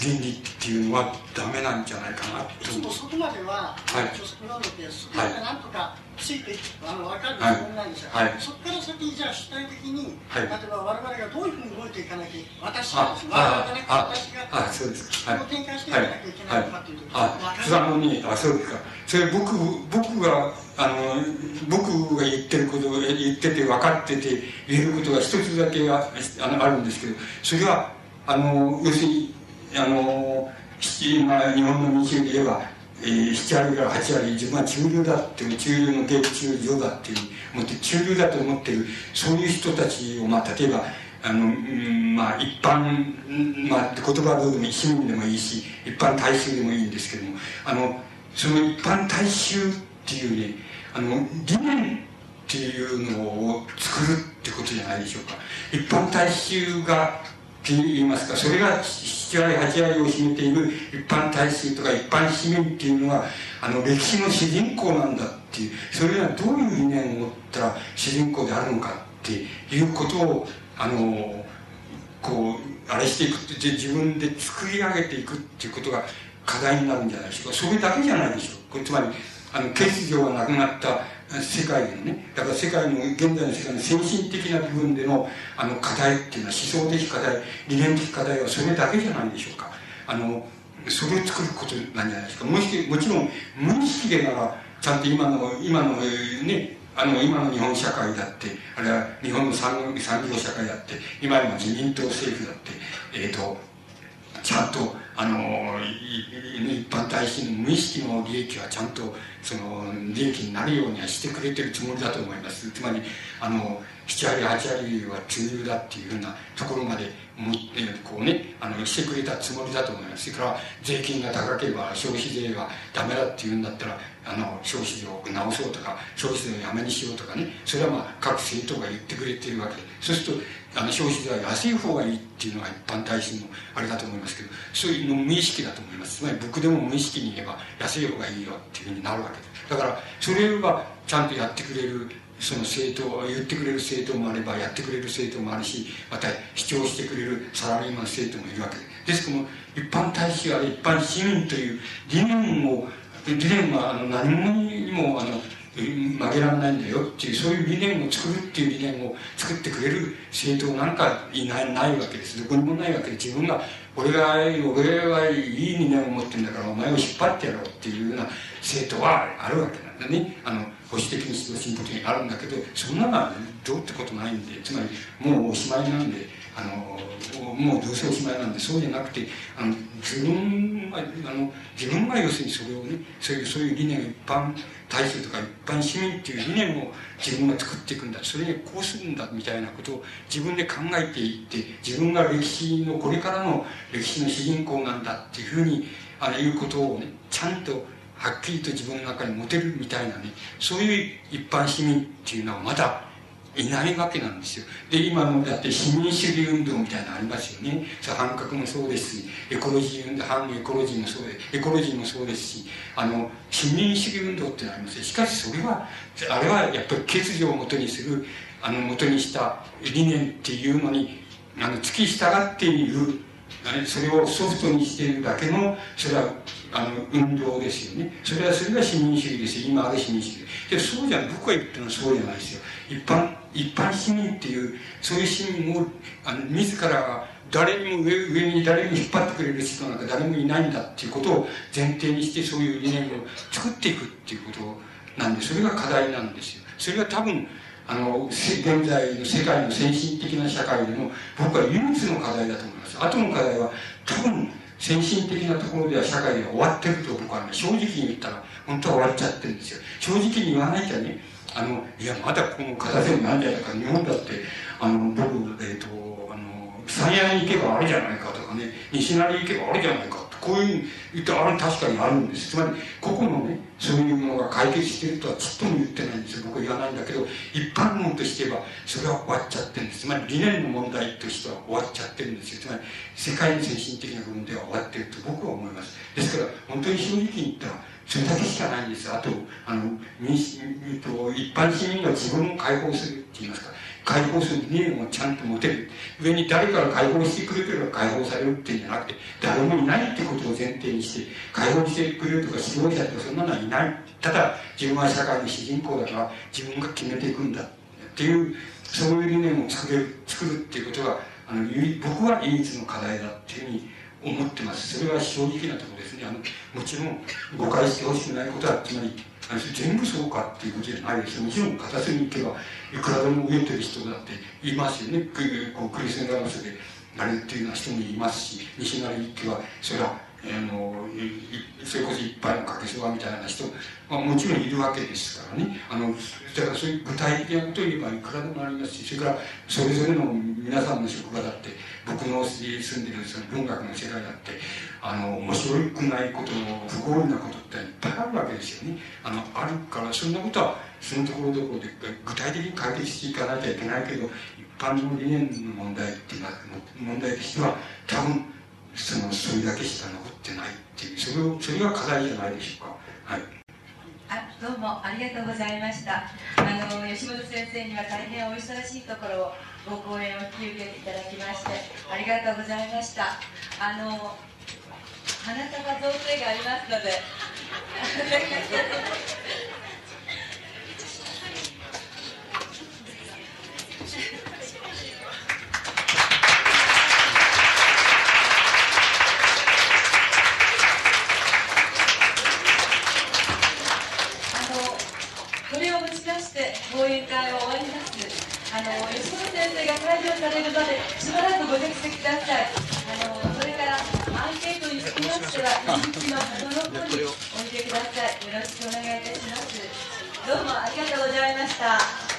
倫理っていうのはダメなんじゃないかなと。ちょっとそこまでは、はい、著作なので、そこまでなんとかついてあの分かるつもりなんですが、はい、そこから先にじゃあ主体的に、はい、例えば我々がどういうふうに動いていかなきゃ私が我々じゃなくて私があそうです思考転換していかなきゃいけないのかというと、はい、あそれはにあそうですかそれ僕僕があの僕が言ってること言ってて分かってて言えることが一つだけああのあるんですけどそれはあの要するにあの今日本の民衆で言えば、えー、7割から8割自分は中流だっていう中流の芸中上だっていう思って中流だと思ってるそういう人たちを、まあ、例えばあの、うんまあ、一般、まあ、言葉どうでも市民でもいいし一般大衆でもいいんですけどもあのその一般大衆っていうねあの理念っていうのを作るってことじゃないでしょうか。一般大衆がって言いますか？それが7割8割を占めている一般大衆とか一般市民っていうのはあの歴史の主人公なんだっていうそれはどういう理念を持ったら主人公であるのかっていうことをあのこうあれしていくって自分で作り上げていくっていうことが課題になるんじゃないでしょうか。それだけじゃないでしょう。つまりあの欠如がなくなった世界のね。だから世界の現在の世界の先進的な部分でのあの課題っていうのは思想的課題理念的課題はそれだけじゃないでしょうか。あのそれを作ることなんじゃないですか。もしもちろん無意識でならちゃんと今の今のねあの今の日本社会だってあるいは日本の産産業社会だって今の自民党政府だってえっ、ー、とちゃんとあの一般大衆の無意識の利益はちゃんとその利益になるようにはしてくれてるつもりだと思います。つまりあの7割8割は中流だっていうふうなところまでもこうねあのしてくれたつもりだと思います。それから税金が高ければ消費税がダメだっていうんだったらあの消費税を直そうとか消費税をやめにしようとかね。それはまあ各政党が言ってくれてるわけで。そうするとあの消費税は安い方がいいっていうのが一般大衆のあれだと思いますけどそういうの無意識だと思います。つまり僕でも無意識に言えば安い方がいいよっていうふうになるわけで。すだからそれはちゃんとやってくれるその政党言ってくれる政党もあればやってくれる政党もあるしまた主張してくれるサラリーマン政党もいるわけですですから一般大衆は一般市民という理念を理念はあの何者にもあの曲げられないんだよ。っていうそういう理念を作るっていう理念を作ってくれる政党なんかいないないわけですどこにもないわけで自分が俺が俺はいい理念を持ってるんだからお前を引っ張ってやろうっていうよ。うな政党はあるわけなんだねあの保守的に進歩的にあるんだけどそんなのはどうってことないんでつまりもうおしまいなんであのもうどうせおしまいなんでそうじゃなくてあの自分があの自分が要するにそれをねそういうそういう理念を一般大衆とか一般市民っていう理念を自分が作っていくんだ。それにこうするんだみたいなことを自分で考えていって自分が歴史のこれからの歴史の主人公なんだっていうふうにあのいうことをねちゃんとはっきりと自分の中に持てるみたいなねそういう一般市民っていうのはまだいないわけなんですよ。で今のだって市民主義運動みたいなのありますよね。反核もそうですしエコロジー運動反エコロジーもそうでエコロジーもそうですしあの市民主義運動ってのありますしかしそれはあれはやっぱり欠如をもとにするあのもとにした理念っていうのにあの突き従っているそれをソフトにしているだけのそれはあの運動ですよね。それはそれが市民主義です今ある市民主義でそうじゃ僕が言ってるのはそうじゃないですよ。一般一般市民っていうそういう市民をあの自ら誰にも上上に誰に引っ張ってくれる人なんか誰もいないんだっていうことを前提にしてそういう理念を作っていくっていうことなんでそれが課題なんですよ。それが多分あの現在の世界の先進的な社会でも僕は唯一の課題だと思います。後の課題は多分先進的なところでは社会では終わってると僕は、ね、正直に言ったら本当は終わっちゃってるんですよ。正直に言わなきゃねあのいやまだこの片手になんじゃないか。日本だってあの僕えっ、ー、とあの山谷に行けばあるじゃないかとかね西成行けばあるじゃないかこういう言ってあれ確かにあるんです。つまり個々のねそういうものが解決してるとはちっとも言ってないんです。よ僕は言わないんだけど一般論として言えばそれは終わっちゃってるんです。つまり理念の問題としては終わっちゃってるんですよ。つまり世界の先進的な部分では終わってると僕は思います。ですから本当に正直に言ったらそれだけしかないんですあとあの民主と一般市民が自分を解放するって言いますか。解放する理念をちゃんと持てる。上に誰かが解放してくれてるか解放されるっていうんじゃなくて誰もいないってことを前提にして解放してくれるとか指導者とかそんなのはいない。ただ自分は社会の主人公だから自分が決めていくんだっていうそういう理念を作れる作るっていうことがあの僕は唯一の課題だっていうふうに思ってます。それは正直なところですね。あのもちろん誤解してほしくないことはつまり全部そうかっていうことじゃないですもちろん片隅に行けばいくらでも飢えてる人だっていますよね。こうクリステン・ラムスであれっていうような人もいますし西成行けばそれはあのそれこそいっぱいのかけそばみたいな人、まあ、もちろんいるわけですからね。あのだからそういう具体的なこと言えばいくらでもありますしそれからそれぞれの皆さんの職場だって僕の住んでるその文学の世界だってあの面白くないこと不合理なことっていっぱいあるわけですよね。あのあるからそんなことはそのところどころで具体的に解決していかなきゃいけないけど一般の理念の問題っていうのは問題としては多分そのそれだけしか残ってないっていうそれをそれが課題じゃないでしょうか。はい。あどうもありがとうございました。あの吉本先生には大変お忙しいところをご講演を引き受けていただきましてありがとうございました。あの花束造成がありますので。あのこれを持ち出して講演会を終わります。あの吉本先生が開場されるまでしばらくご着席ください。あのそれからアンケートにつきましては入り口の角の方に置いてください。よろしくお願いいたします。どうもありがとうございました。